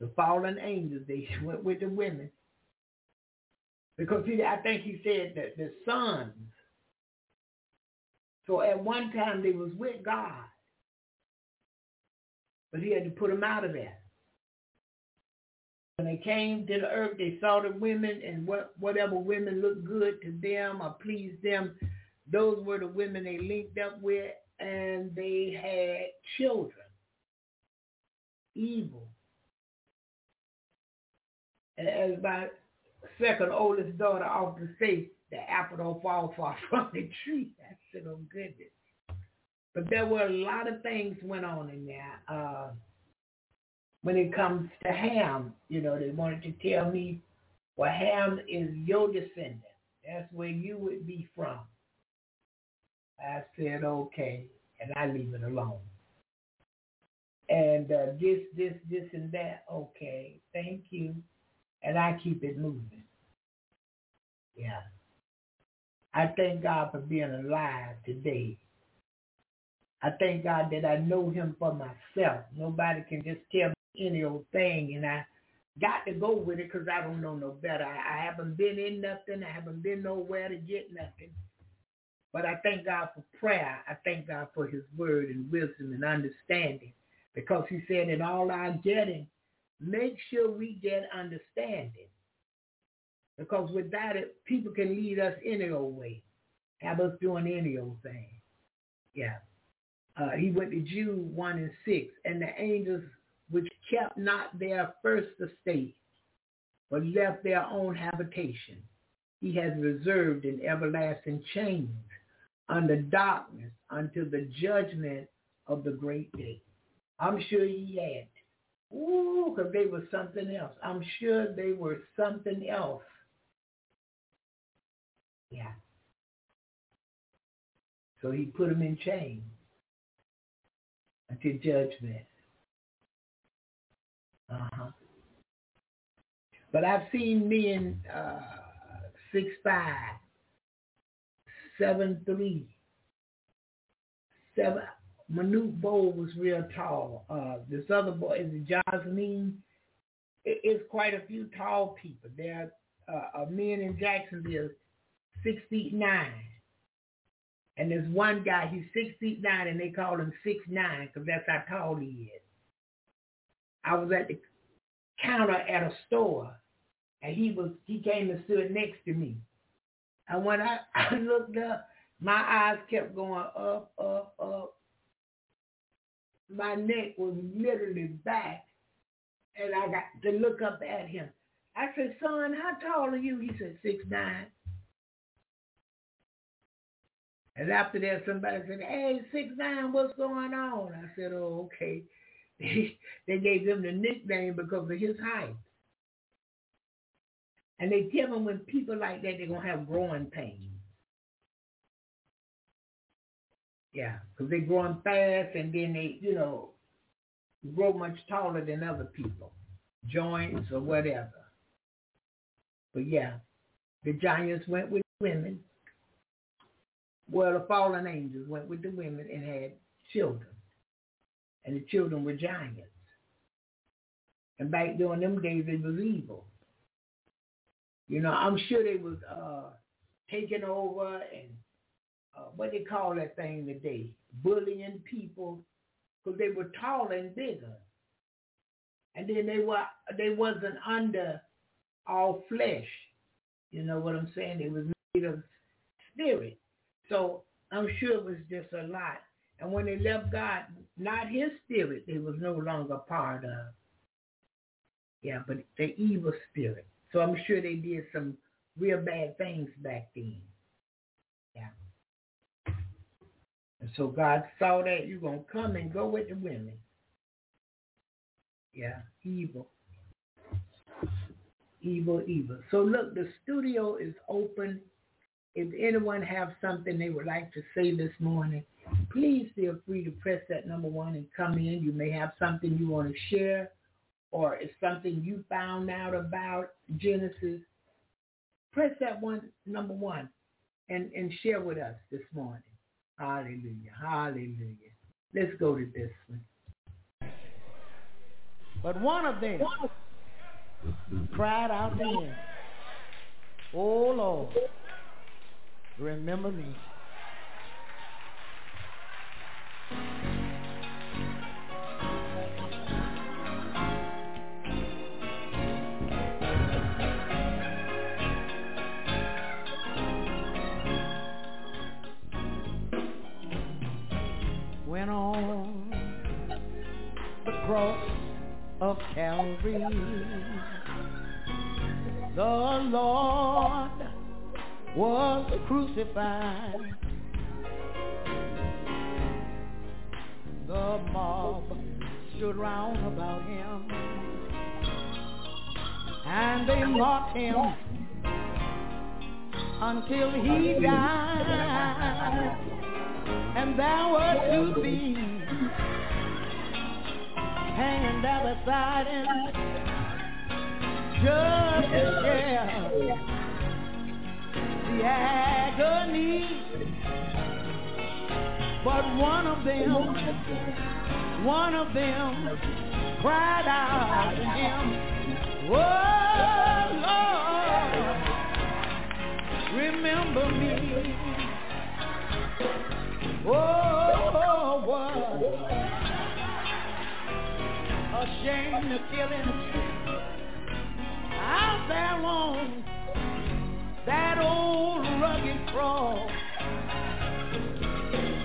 The fallen angels, they went with the women because he, I think he said that the sons. So at one time they was with God, but he had to put them out of there. When they came to the earth, they saw the women and what whatever women looked good to them or pleased them, those were the women they linked up with, and they had children. Evil. And as my second oldest daughter often say, the apple don't fall far from the tree. I said, oh goodness. But there were a lot of things went on in there. Uh, when it comes to Ham, you know, they wanted to tell me, well, Ham is your descendant. That's where you would be from. I said, okay, and I leave it alone. And uh, this, this, this, and that, okay, thank you. And I keep it moving. Yeah. I thank God for being alive today. I thank God that I know him for myself. Nobody can just tell any old thing, and I got to go with it because I don't know no better. I, I haven't been in nothing. I haven't been nowhere to get nothing. But I thank God for prayer. I thank God for his word and wisdom and understanding because he said in all our getting, make sure we get understanding. Because without it, people can lead us any old way, have us doing any old thing. Yeah. Uh, he went to Jude 1 and 6, and the angels which kept not their first estate, but left their own habitation, he has reserved in everlasting chains under darkness until the judgment of the great day. I'm sure he had. Ooh, because they were something else. I'm sure they were something else. Yeah. So he put them in chains until judgment. Uh-huh. But I've seen men uh, six five, seven three, seven. Manute Bol was real tall. Uh, this other boy is Jasmine. It, it's quite a few tall people. There are uh, men in Jacksonville six feet nine. And there's one guy, he's six feet nine, and they call him six nine because that's how tall he is. I was at the counter at a store, and he was he came and stood next to me. And when I, I looked up, my eyes kept going up, up, up. My neck was literally back, and I got to look up at him. I said, son, how tall are you? He said, six nine. And after that, somebody said, hey, six nine, what's going on? I said, oh, okay. they gave him the nickname because of his height. And they tell him when people like that, they're going to have growing pains. Yeah, because they're growing fast and then they, you know, grow much taller than other people, joints or whatever. But yeah, the giants went with women. Well, the fallen angels went with the women and had children and the children were giants. And back during them days, it was evil. You know, I'm sure they was uh, taking over and uh, what they call that thing today, bullying people because they were taller and bigger. And then they were they wasn't under all flesh. You know what I'm saying? It was made of spirit. So I'm sure it was just a lot and when they left God, not his spirit, they was no longer part of. Yeah, but the evil spirit. So I'm sure they did some real bad things back then. Yeah. And so God saw that you're going to come and go with the women. Yeah, evil. Evil, evil. So look, the studio is open. If anyone have something they would like to say this morning, please feel free to press that number one and come in. You may have something you want to share or it's something you found out about Genesis. Press that one, number one, and, and share with us this morning. Hallelujah. Hallelujah. Let's go to this one. But one of them cried out to him, Oh Lord, remember me. Went on the cross of Calvary, the Lord was crucified the mob stood round about him, and they mocked him until he died. And there were two thieves hanging there beside him, just share the agony. But one of them, one of them cried out to him, Oh Lord, remember me. Oh, what a shame to kill him out there on that old rugged cross.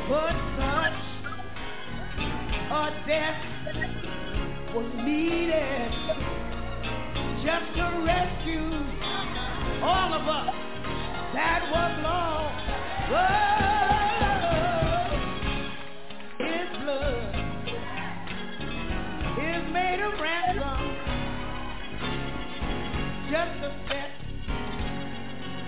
But such a death was needed just to rescue all of us that was lost. Oh, his blood is made of ransom just to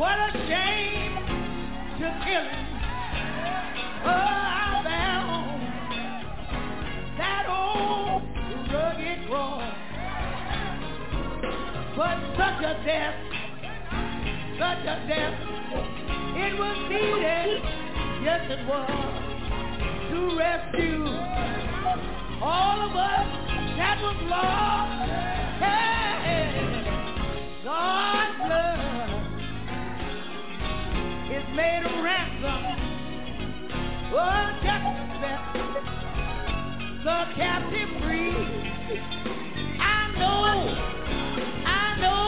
what a shame to kill him. Oh, there on that old rugged cross. But such a death, such a death, it was needed, yes it was, to rescue all of us that was lost. Hey, God's blood is made a ransom. Oh, just to set the captive free. I know, I know,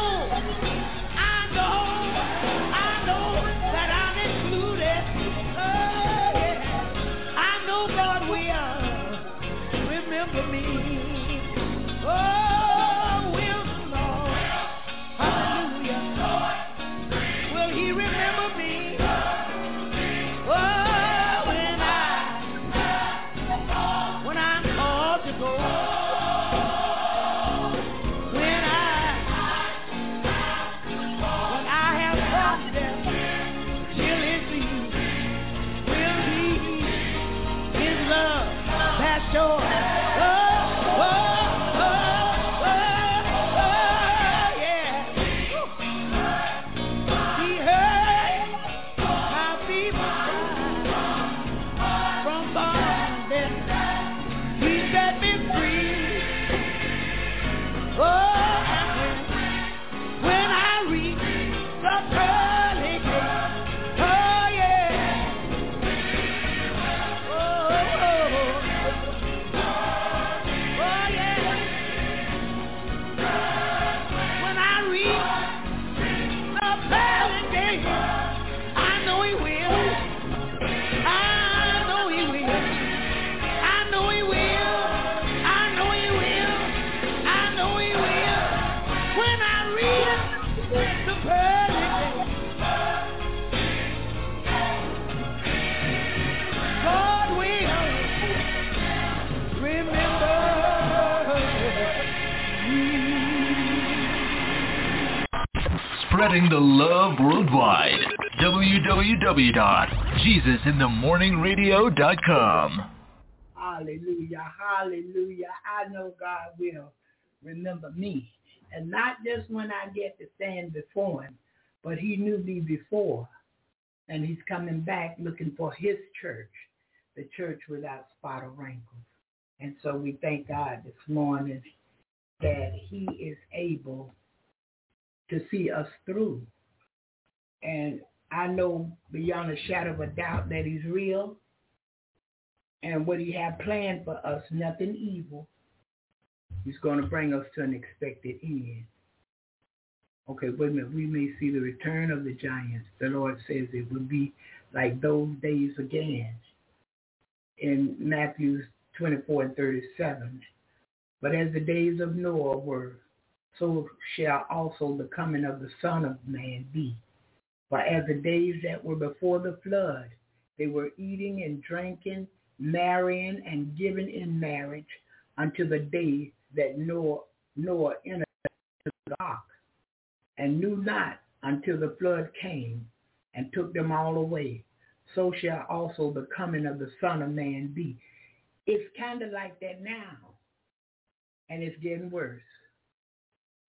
spreading the love worldwide. www.jesusinthemorningradio.com. Hallelujah. Hallelujah. I know God will remember me. And not just when I get to stand before him, but he knew me before. And he's coming back looking for his church, the church without spot or wrinkle. And so we thank God this morning that he is able to see us through. And I know beyond a shadow of a doubt that he's real and what he had planned for us, nothing evil. He's going to bring us to an expected end. Okay, wait a minute. We may see the return of the giants. The Lord says it will be like those days again in Matthew 24 and 37. But as the days of Noah were, so shall also the coming of the Son of Man be. For as the days that were before the flood, they were eating and drinking, marrying and giving in marriage until the day that Noah, Noah entered the ark and knew not until the flood came and took them all away. So shall also the coming of the Son of Man be. It's kind of like that now, and it's getting worse.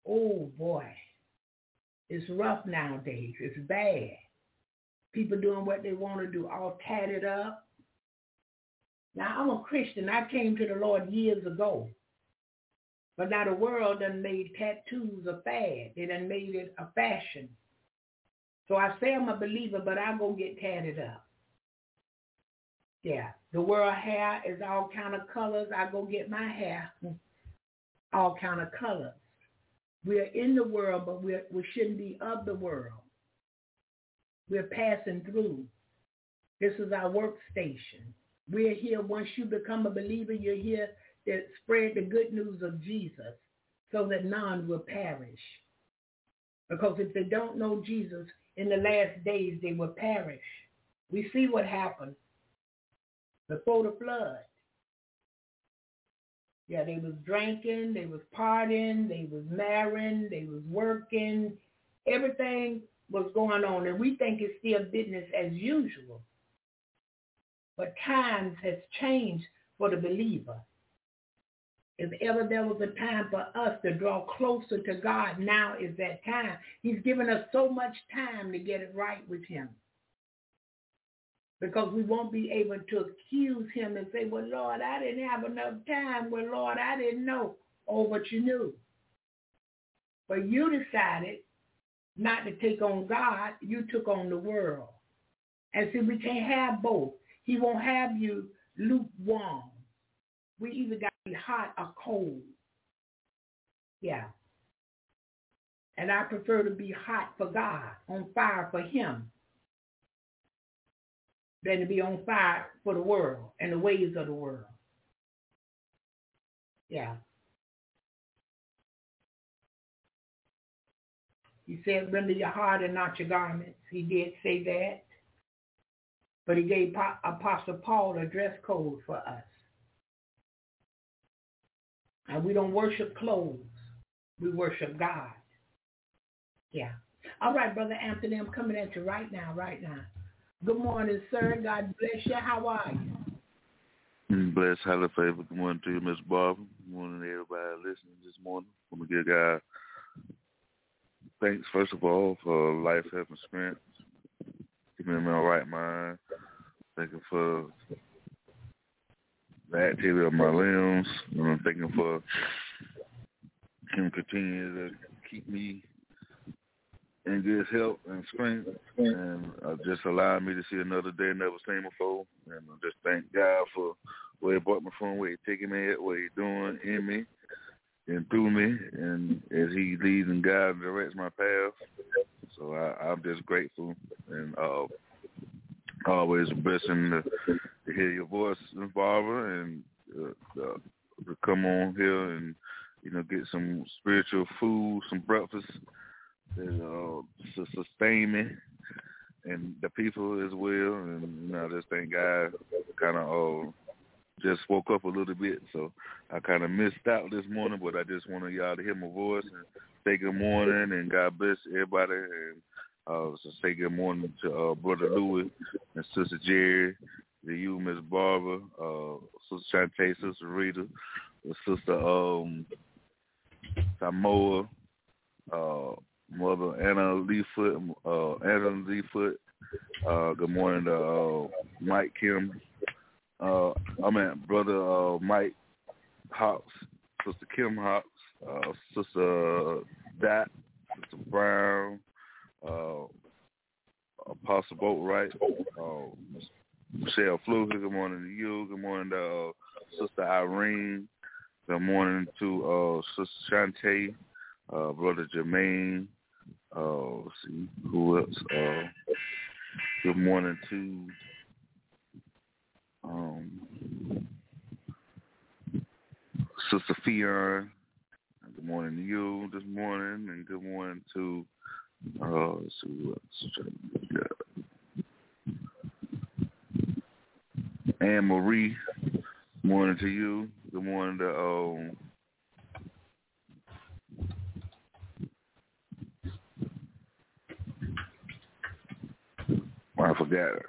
Oh boy, it's rough nowadays. It's bad. People doing what they want to do, all tatted up. Now I'm a Christian. I came to the Lord years ago. But now the world done made tattoos a fad. They done made it a fashion. So I say I'm a believer, but I go get tatted up. Yeah, the world hair is all kind of colors. I go get my hair all kind of colors. We're in the world, but we're, we shouldn't be of the world. We're passing through. This is our workstation. We're here. Once you become a believer, you're here to spread the good news of Jesus so that none will perish. Because if they don't know Jesus in the last days, they will perish. We see what happened before the flood. Yeah, they was drinking, they was partying, they was marrying, they was working. Everything was going on, and we think it's still business as usual. But times has changed for the believer. If ever there was a time for us to draw closer to God, now is that time. He's given us so much time to get it right with him. Because we won't be able to accuse him and say, well, Lord, I didn't have enough time. Well, Lord, I didn't know. Oh, but you knew. But you decided not to take on God. You took on the world. And see, we can't have both. He won't have you lukewarm. We either got to be hot or cold. Yeah. And I prefer to be hot for God, on fire for him, than to be on fire for the world and the ways of the world. Yeah. He said, render your heart and not your garments. He did say that. But he gave Apostle Paul a dress code for us. And we don't worship clothes. We worship God. Yeah. All right, Brother Anthony, I'm coming at you right now, right now. Good morning, sir. God bless you. How are you? Mm, bless, highly favored. Good morning to you, Miss Barbara. Good morning to everybody listening this morning. I'm going to give thanks, first of all, for life, health, and strength. Keeping me in my right mind. Thank you for the activity of my limbs. And I'm thanking for him continue to keep me in good help and strength and uh, just allowing me to see another day never seen before. And I just thank God for where he brought me from, where he taking me at, what he doing in me and through me and as he leads and guides and directs my path. So I, I'm just grateful and uh always a blessing to, to hear your voice, Barbara, and uh, uh, to come on here and you know get some spiritual food, some breakfast that uh, to sustain me and the people as well. And you know, I just thank God kind of uh, just woke up a little bit, so I kind of missed out this morning. But I just wanted y'all to hear my voice and say good morning and God bless everybody. And uh, so say good morning to uh, Brother Louis and Sister Jerry, to you, Miss Barbara, uh, Sister Shantae, Sister Rita, Sister um, Samoa, uh, Mother Anna Leefoot, uh, Anna Leefoot. Uh, good morning to uh, Mike Kim. Uh, I mean, Brother uh, Mike Hawks, Sister Kim Hawks, uh, Sister Dat, Sister Brown, uh, Apostle Boatwright, uh, Michelle Fluker. Good morning to you. Good morning to uh, Sister Irene. Good morning to uh, Sister Shantae, uh, Brother Jermaine. Let's see who else. Uh, good morning to um, Sister Fion. Good morning to you this morning, and good morning to uh, see who else. Anne Marie. Morning to you. Good morning to um, I forgot her.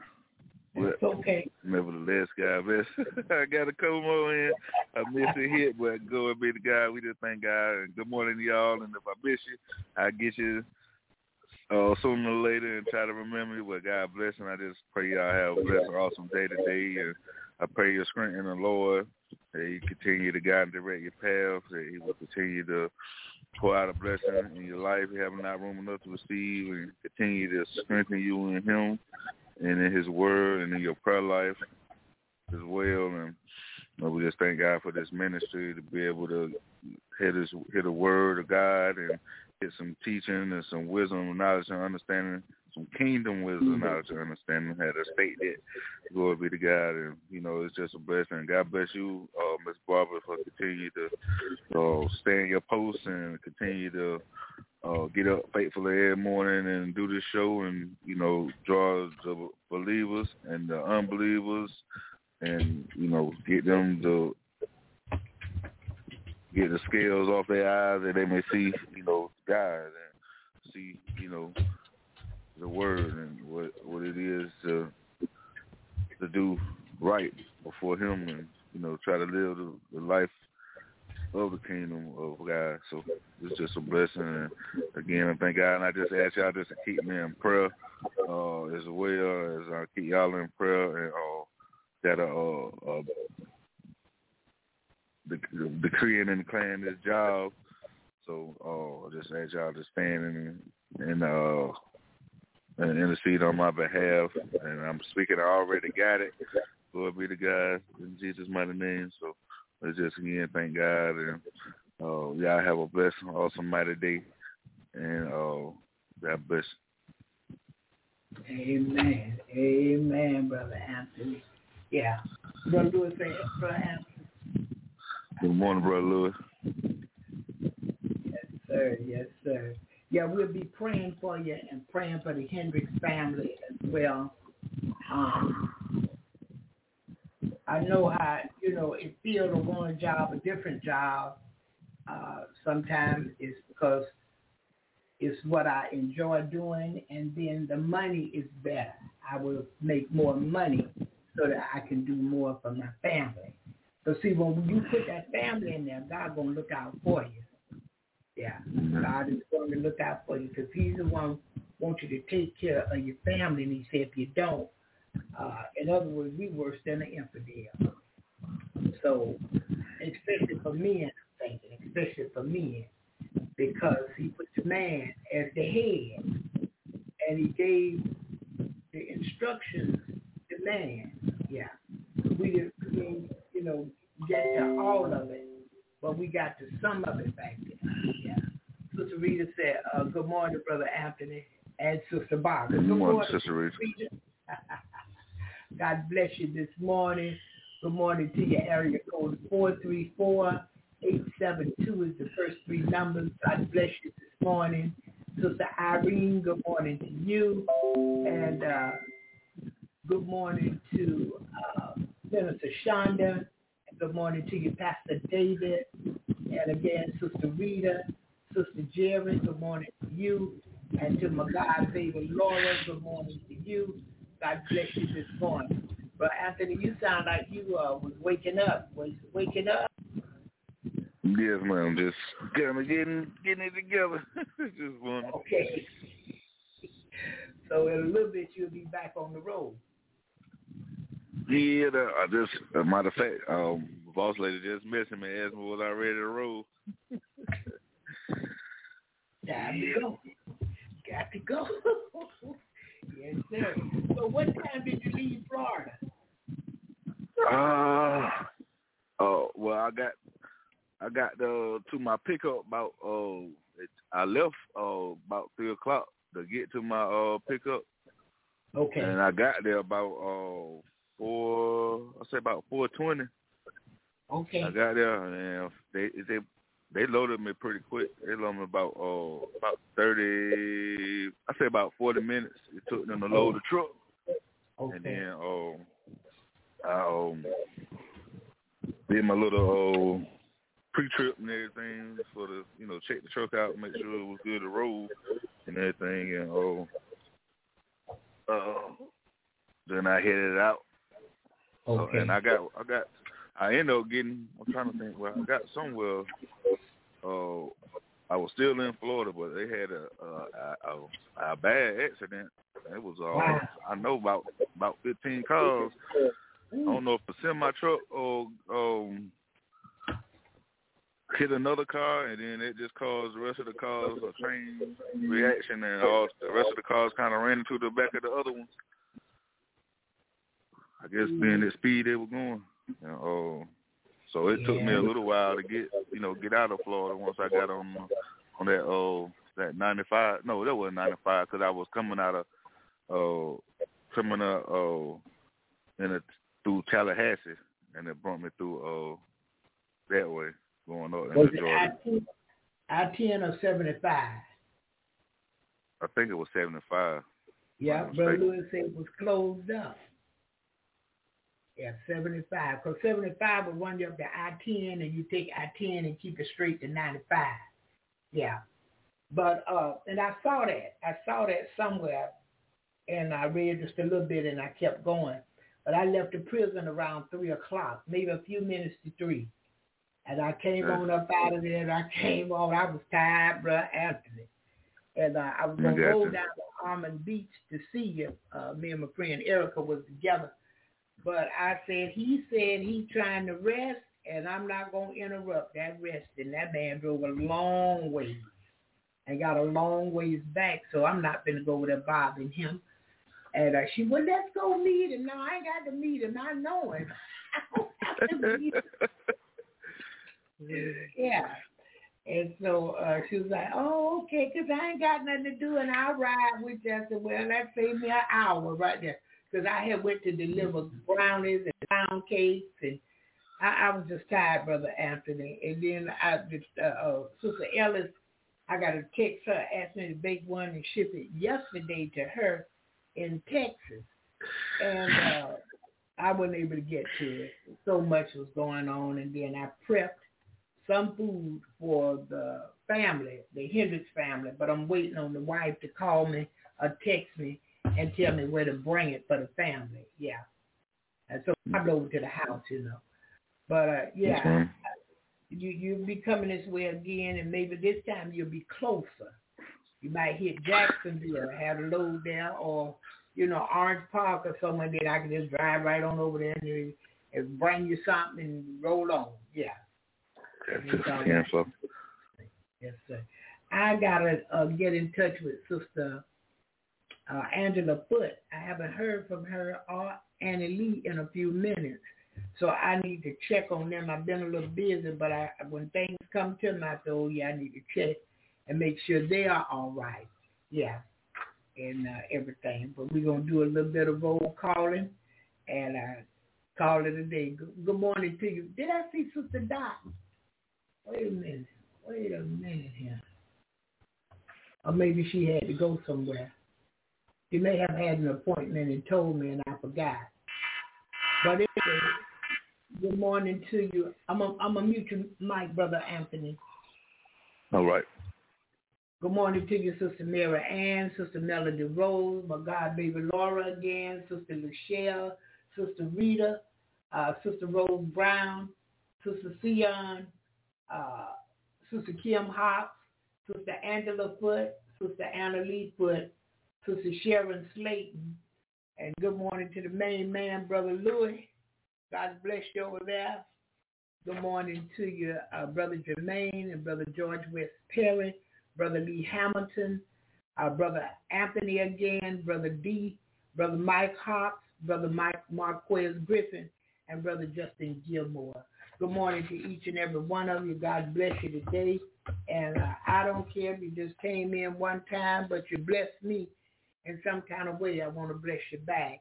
It's okay. Nevertheless, God bless. I got a couple more in. I missed a hit, but go and be the God. We just thank God. And good morning to y'all. And if I miss you, I get you uh, sooner or later and try to remember you. But God bless, and I just pray y'all have a blessed, awesome day today. And I pray your strength in the Lord. That He continue to guide and direct your path. That He will continue to pour out a blessing in your life. Have not room enough to receive, and continue to strengthen you in Him and in His Word and in your prayer life as well. And we just thank God for this ministry to be able to hear this, hear the Word of God and get some teaching and some wisdom, knowledge, and understanding, some kingdom wisdom, knowledge, and understanding. How to state that. Glory be to God, and you know it's just a blessing. God bless you, uh, Miss Barbara, for continue to uh, stay in your post and continue to uh, get up faithfully every morning and do this show, and you know draw the believers and the unbelievers, and you know get them to get the scales off their eyes that they may see, you know, God and see, you know, the word and what what it is to to do right before Him, and you know, try to live the, the life of the kingdom of God. So it's just a blessing. And again, I thank God, and I just ask y'all just to keep me in prayer uh, as well as I keep y'all in prayer and uh, that uh, uh, the, decreeing and declaring this job. So uh, I just ask y'all to stand and and uh, and intercede on my behalf. And I'm speaking. I already got it. Glory be to God in Jesus' mighty name. So let's just again thank God and uh, y'all have a blessed, awesome, mighty day. And uh, God bless. Amen. Amen, Brother Anthony. Yeah. Brother Lewis, Brother Anthony. Good morning, Brother Lewis. Yes, sir. Yes, sir. Yeah, we'll be praying for you and praying for the Hendricks family as well. Um, I know how, you know, it feels a one job, a different job. Uh, sometimes it's because it's what I enjoy doing, and then the money is better. I will make more money so that I can do more for my family. But see, when you put that family in there, God gonna look out for you. Yeah, God is going to look out for you because He's the one wants you to take care of your family. And He said, if you don't, uh, in other words, we worse than an infidel. So, especially for men, I'm thinking, especially for men, because He put the man as the head, and He gave the instructions to man. Yeah, we didn't, you know, get to all of it, but we got to some of it back there. Yeah. Sister Rita said, uh, good morning, Brother Anthony, and Sister Barbara. Good morning, Sister Rita. God bless you this morning. Good morning to your area code 434 872 is the first three numbers. God bless you this morning. Sister Irene, good morning to you. And uh, good morning to uh, Minister Shonda. Good morning to you, Pastor David. And again, Sister Rita, Sister Jerry, good morning to you. And to my God favorite Laura, good morning to you. God bless you this morning. But Anthony, you sound like you uh, was waking up. Was waking up? Yes, ma'am. Just kind of getting getting it together. just one. Okay. So in a little bit, you'll be back on the road. Yeah, I just, as a matter of fact, um, boss lady just messaged me, asked me was I ready to roll. Time to go. Got to go. yes, sir. So what time did you leave Florida? Uh, oh, well, I got, I got uh, to my pickup about, uh, it, I left uh, about 3 o'clock to get to my uh, pickup. Okay. And I got there about uh, 4, I say about 420. Okay. I got there and they they they loaded me pretty quick. They loaded me about uh about thirty I say about forty minutes. It took them to load the truck. Okay. And then um I um did my little uh pre trip and everything for the you know, check the truck out, make sure it was good to roll and everything and uh uh then I headed out. Okay. Uh, and I got I got I ended up getting. I'm trying to think. Well, I got somewhere. Uh, I was still in Florida, but they had a a, a, a bad accident. It was. Uh. I know about about 15 cars. I don't know if a semi truck or um hit another car, and then it just caused the rest of the cars a train reaction, and all the rest of the cars kind of ran into the back of the other ones. I guess being the speed they were going. You know, uh, so it took me a little while to get, you know, get out of Florida once I got on on that uh that 95. No, that wasn't 95 because I was coming out of uh coming out uh in a, through Tallahassee, and it brought me through uh that way going up Was into it Georgia. I-10, I-10 or 75? I think it was 75. Yeah, I'm Brother. Lewis said it was closed up. Yeah, 75. Because 75 would run you up to I-10 and you take I-10 and keep it straight to 95. Yeah. But, uh, and I saw that. I saw that somewhere and I read just a little bit and I kept going. But I left the prison around 3 o'clock, maybe a few minutes to 3. And I came on up out of there and I came on. I was tired, bro, Anthony. And uh, I was going to go down to Almond Beach to see you. Uh, me and my friend Erica was together. But I said, he said he trying to rest and I'm not going to interrupt that rest. And that man drove a long ways and got a long ways back. So I'm not going to go there bothering him. And uh, she, well, let's go meet him. No, I ain't got to meet him. I know him. I don't have to meet him. Yeah. And so uh, she was like, oh, okay, 'cause I ain't got nothing to do, and I'll ride with you. I said, well, that saved me an hour right there. 'Cause I had went to deliver brownies and pound cakes, and I, I was just tired, Brother Anthony. And then I uh, uh, Sister Ellis, I got a text her, asked me to bake one and ship it yesterday to her in Texas. And uh, I wasn't able to get to it. So much was going on, and then I prepped some food for the family, the Hendricks family, but I'm waiting on the wife to call me or text me and tell me where to bring it for the family. Yeah. And so I go over to the house, you know. But uh, yeah, ma'am. you you'll be coming this way again, and maybe this time you'll be closer. You might hit Jacksonville, have a load there, or you know Orange Park or somewhere that I can just drive right on over there and, and bring you something and roll on. Yeah. That's just ten so. Yes, sir. I gotta uh, get in touch with Sister uh, Angela Foote. I haven't heard from her or Annie Lee in a few minutes, so I need to check on them. I've been a little busy, but I, when things come to me, I say, oh yeah, I need to check and make sure they are all right. Yeah, and uh, everything. But we're gonna do a little bit of roll calling and uh, call it a day. Good, good morning to you. Did I see Sister Dot? Wait a minute. Wait a minute here. Or maybe she had to go somewhere. She may have had an appointment and told me and I forgot. But anyway, Good morning to you. I'm a, I'm a mute your mic, Brother Anthony. All right. Good morning to you, Sister Mary Ann, Sister Melody Rose, my God, baby Laura again, Sister Lucia, Sister Rita, uh, Sister Rose Brown, Sister Sion, uh, Sister Kim Hawks, Sister Angela Foot, Sister Anna Lee Foot, Sister Sharon Slayton, and good morning to the main man, Brother Louis. God bless you over there. Good morning to you, uh, Brother Jermaine and Brother George West Perry, Brother Lee Hamilton, uh, Brother Anthony again, Brother D, Brother Mike Hawks, Brother Mike Marquez Griffin, and Brother Justin Gilmore. Good morning to each and every one of you. God bless you today. And uh, I don't care if you just came in one time, but you blessed me in some kind of way. I want to bless you back.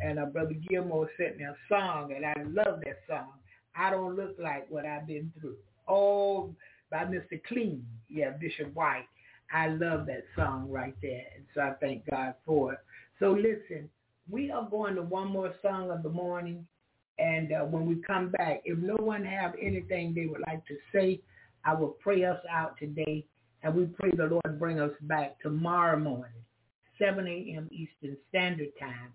And uh, Brother Gilmore sent me a song, and I love that song. I don't look like what I've been through. Oh, by Mr. Clean, yeah, Bishop White. I love that song right there, and so I thank God for it. So listen, we are going to one more song of the morning, and uh, when we come back, if no one have anything they would like to say, I will pray us out today, and we pray the Lord bring us back tomorrow morning, 7 a.m. Eastern Standard Time,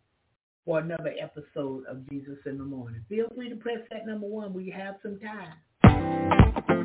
for another episode of Jesus in the Morning. Feel free to press that number one. We have some time.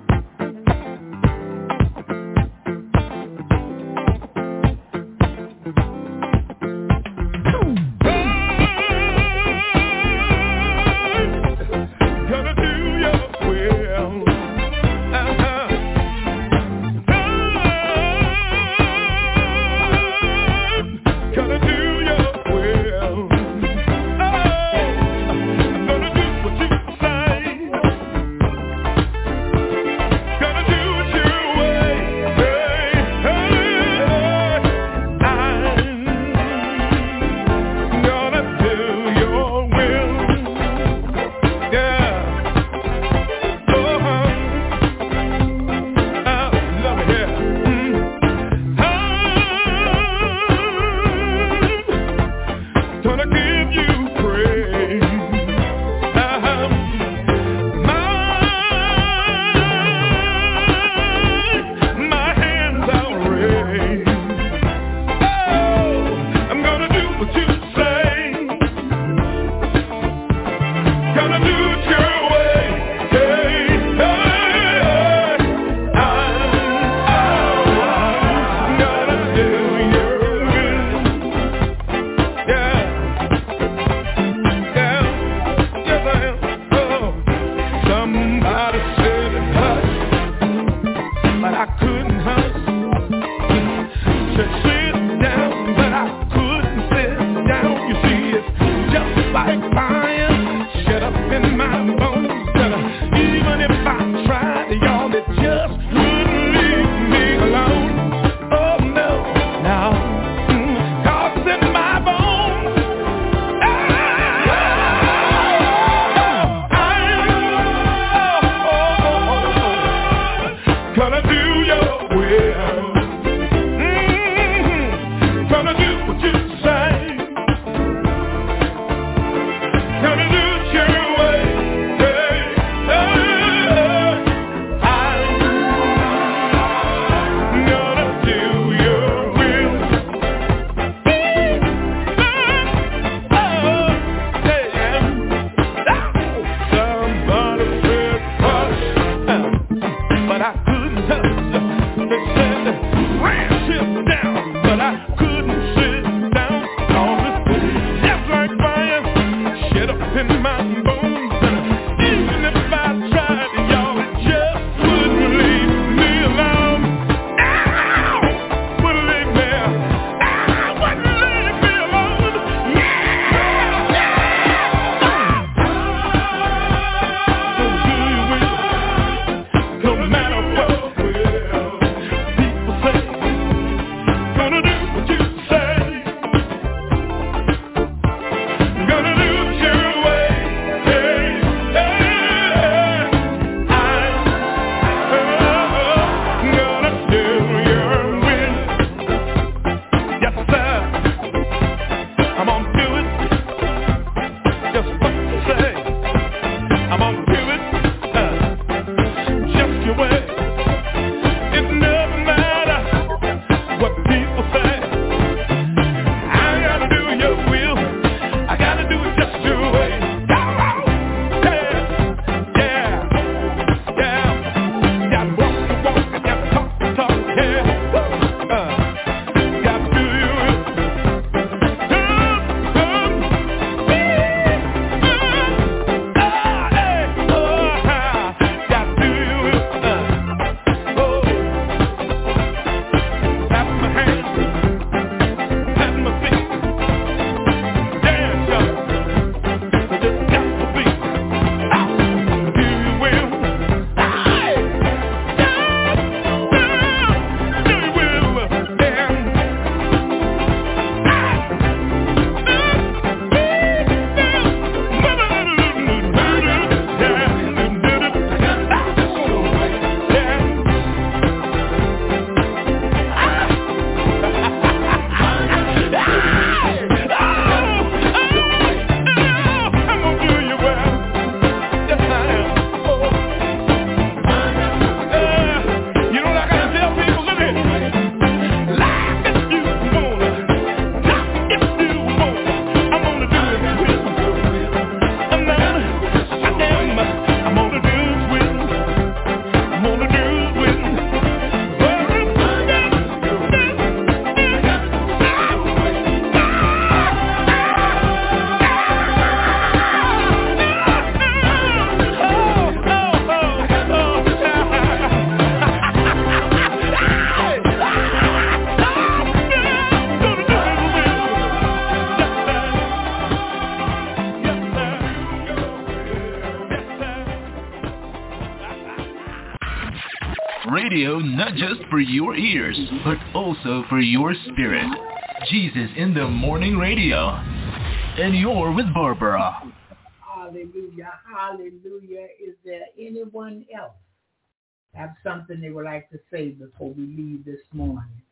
For your ears, but also for your spirit. Jesus in the Morning Radio. And you're with Barbara. Hallelujah. Hallelujah. Is there anyone else have something they would like to say before we leave this morning?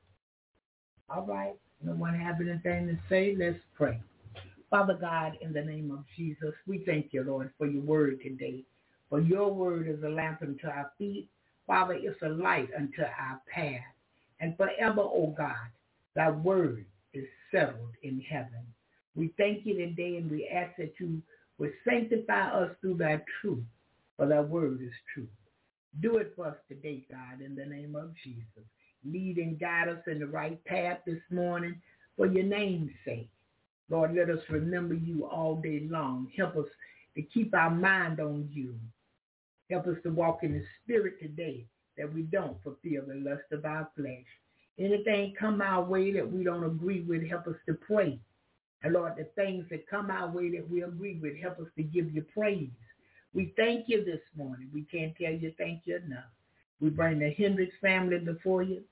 All right. No one have anything to say? Let's pray. Father God, in the name of Jesus, we thank you, Lord, for your word today. For your word is a lamp unto our feet. Father, it's a light unto our path. And forever, O oh God, thy word is settled in heaven. We thank you today and we ask that you would sanctify us through thy truth, for thy word is true. Do it for us today, God, in the name of Jesus. Lead and guide us in the right path this morning for your name's sake. Lord, let us remember you all day long. Help us to keep our mind on you. Help us to walk in the spirit today that we don't fulfill the lust of our flesh. Anything come our way that we don't agree with, help us to pray. And Lord, the things that come our way that we agree with, help us to give you praise. We thank you this morning. We can't tell you thank you enough. We bring the Hendricks family before you.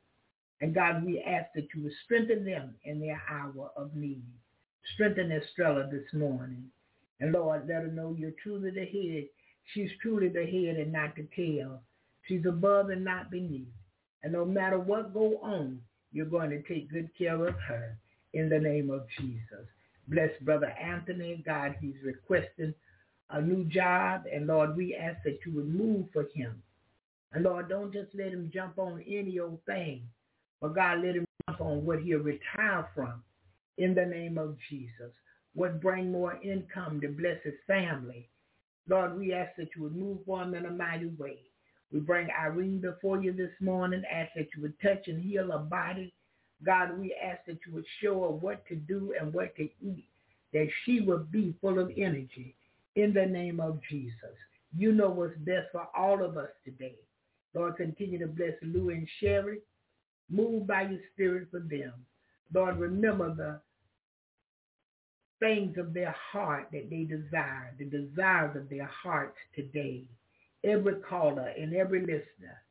And God, we ask that you would strengthen them in their hour of need. Strengthen Estrella this morning. And Lord, let her know you're truly the head. She's truly the head and not the tail. She's above and not beneath. And no matter what go on, you're going to take good care of her in the name of Jesus. Bless Brother Anthony. God, he's requesting a new job. And Lord, we ask that you would move for him. And Lord, don't just let him jump on any old thing. But God, let him jump on what he'll retire from in the name of Jesus. What bring more income to bless his family. Lord, we ask that you would move for him in a mighty way. We bring Irene before you this morning, ask that you would touch and heal her body. God, we ask that you would show her what to do and what to eat, that she would be full of energy in the name of Jesus. You know what's best for all of us today. Lord, continue to bless Lou and Sherry. Move by your spirit for them. Lord, remember the things of their heart that they desire, the desires of their hearts today. Every caller and every listener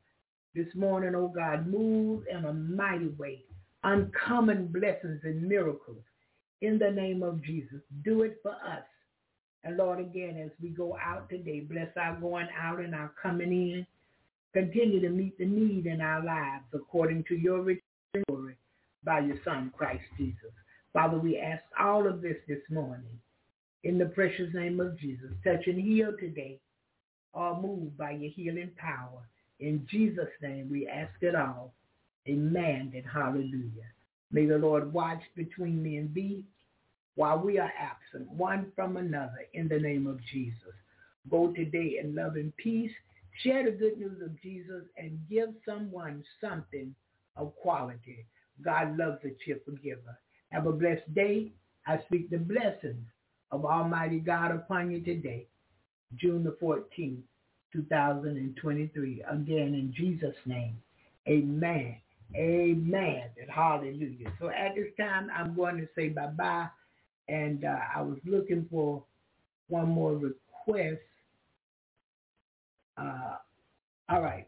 this morning, oh God, move in a mighty way. Uncommon blessings and miracles in the name of Jesus. Do it for us. And Lord, again, as we go out today, bless our going out and our coming in. Continue to meet the need in our lives according to your rich glory by your Son, Christ Jesus. Father, we ask all of this this morning in the precious name of Jesus. Touch and heal today, all moved by your healing power. In Jesus' name, we ask it all. Amen and hallelujah. May the Lord watch between me and thee while we are absent one from another in the name of Jesus. Go today in love and peace. Share the good news of Jesus and give someone something of quality. God loves a cheerful giver. Have a blessed day. I speak the blessings of Almighty God upon you today, June the 14th, 2023. Again, in Jesus' name, amen. Amen. And hallelujah. So at this time, I'm going to say bye-bye. And uh, I was looking for one more request. Uh, all right.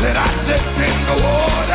Danced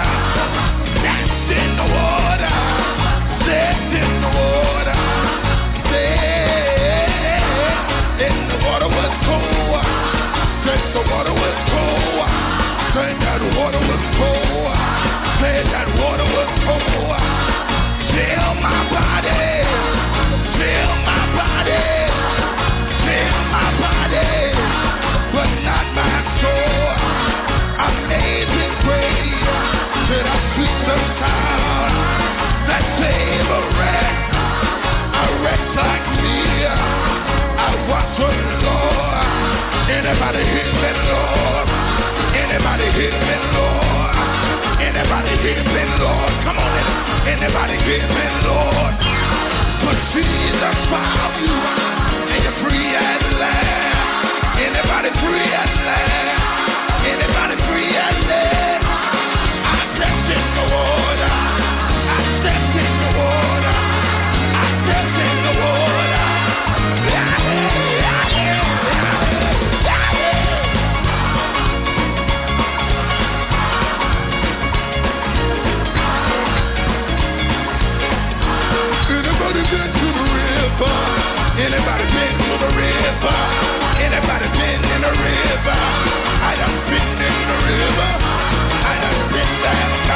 Anybody hear me, Lord? Anybody hear me, Lord? Anybody hear me, Lord? Come on, anybody hear me, Lord? But Jesus found you, and you're free at last. Anybody free at last? Anybody been to the river? Anybody been in the river? I done been in the river. I done been baptized.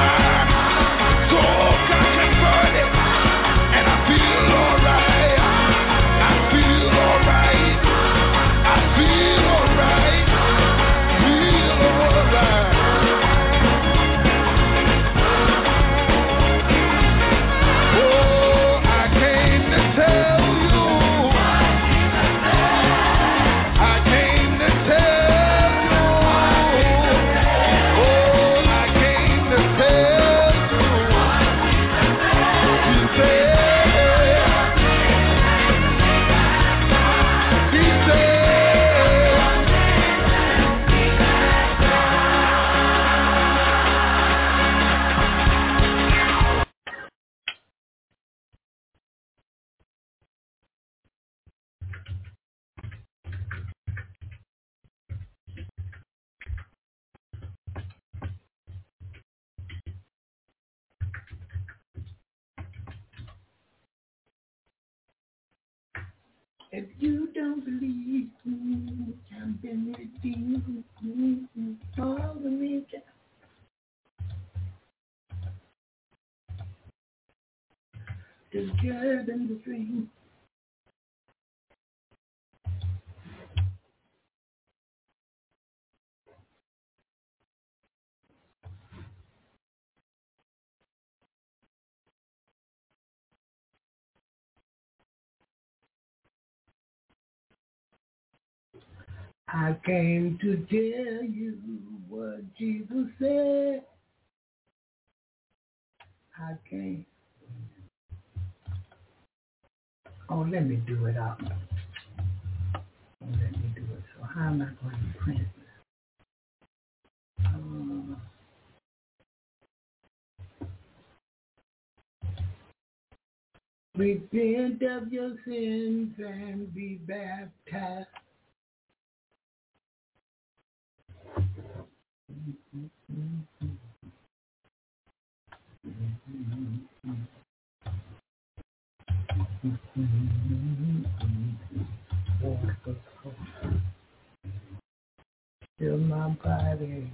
Believe been redeemed. mm, All the me Together in the dream. I came to tell you what Jesus said. I came. Oh, let me do it out. Oh, let me do it. So how am I going to print? Uh, repent of your sins and be baptized. Fill my body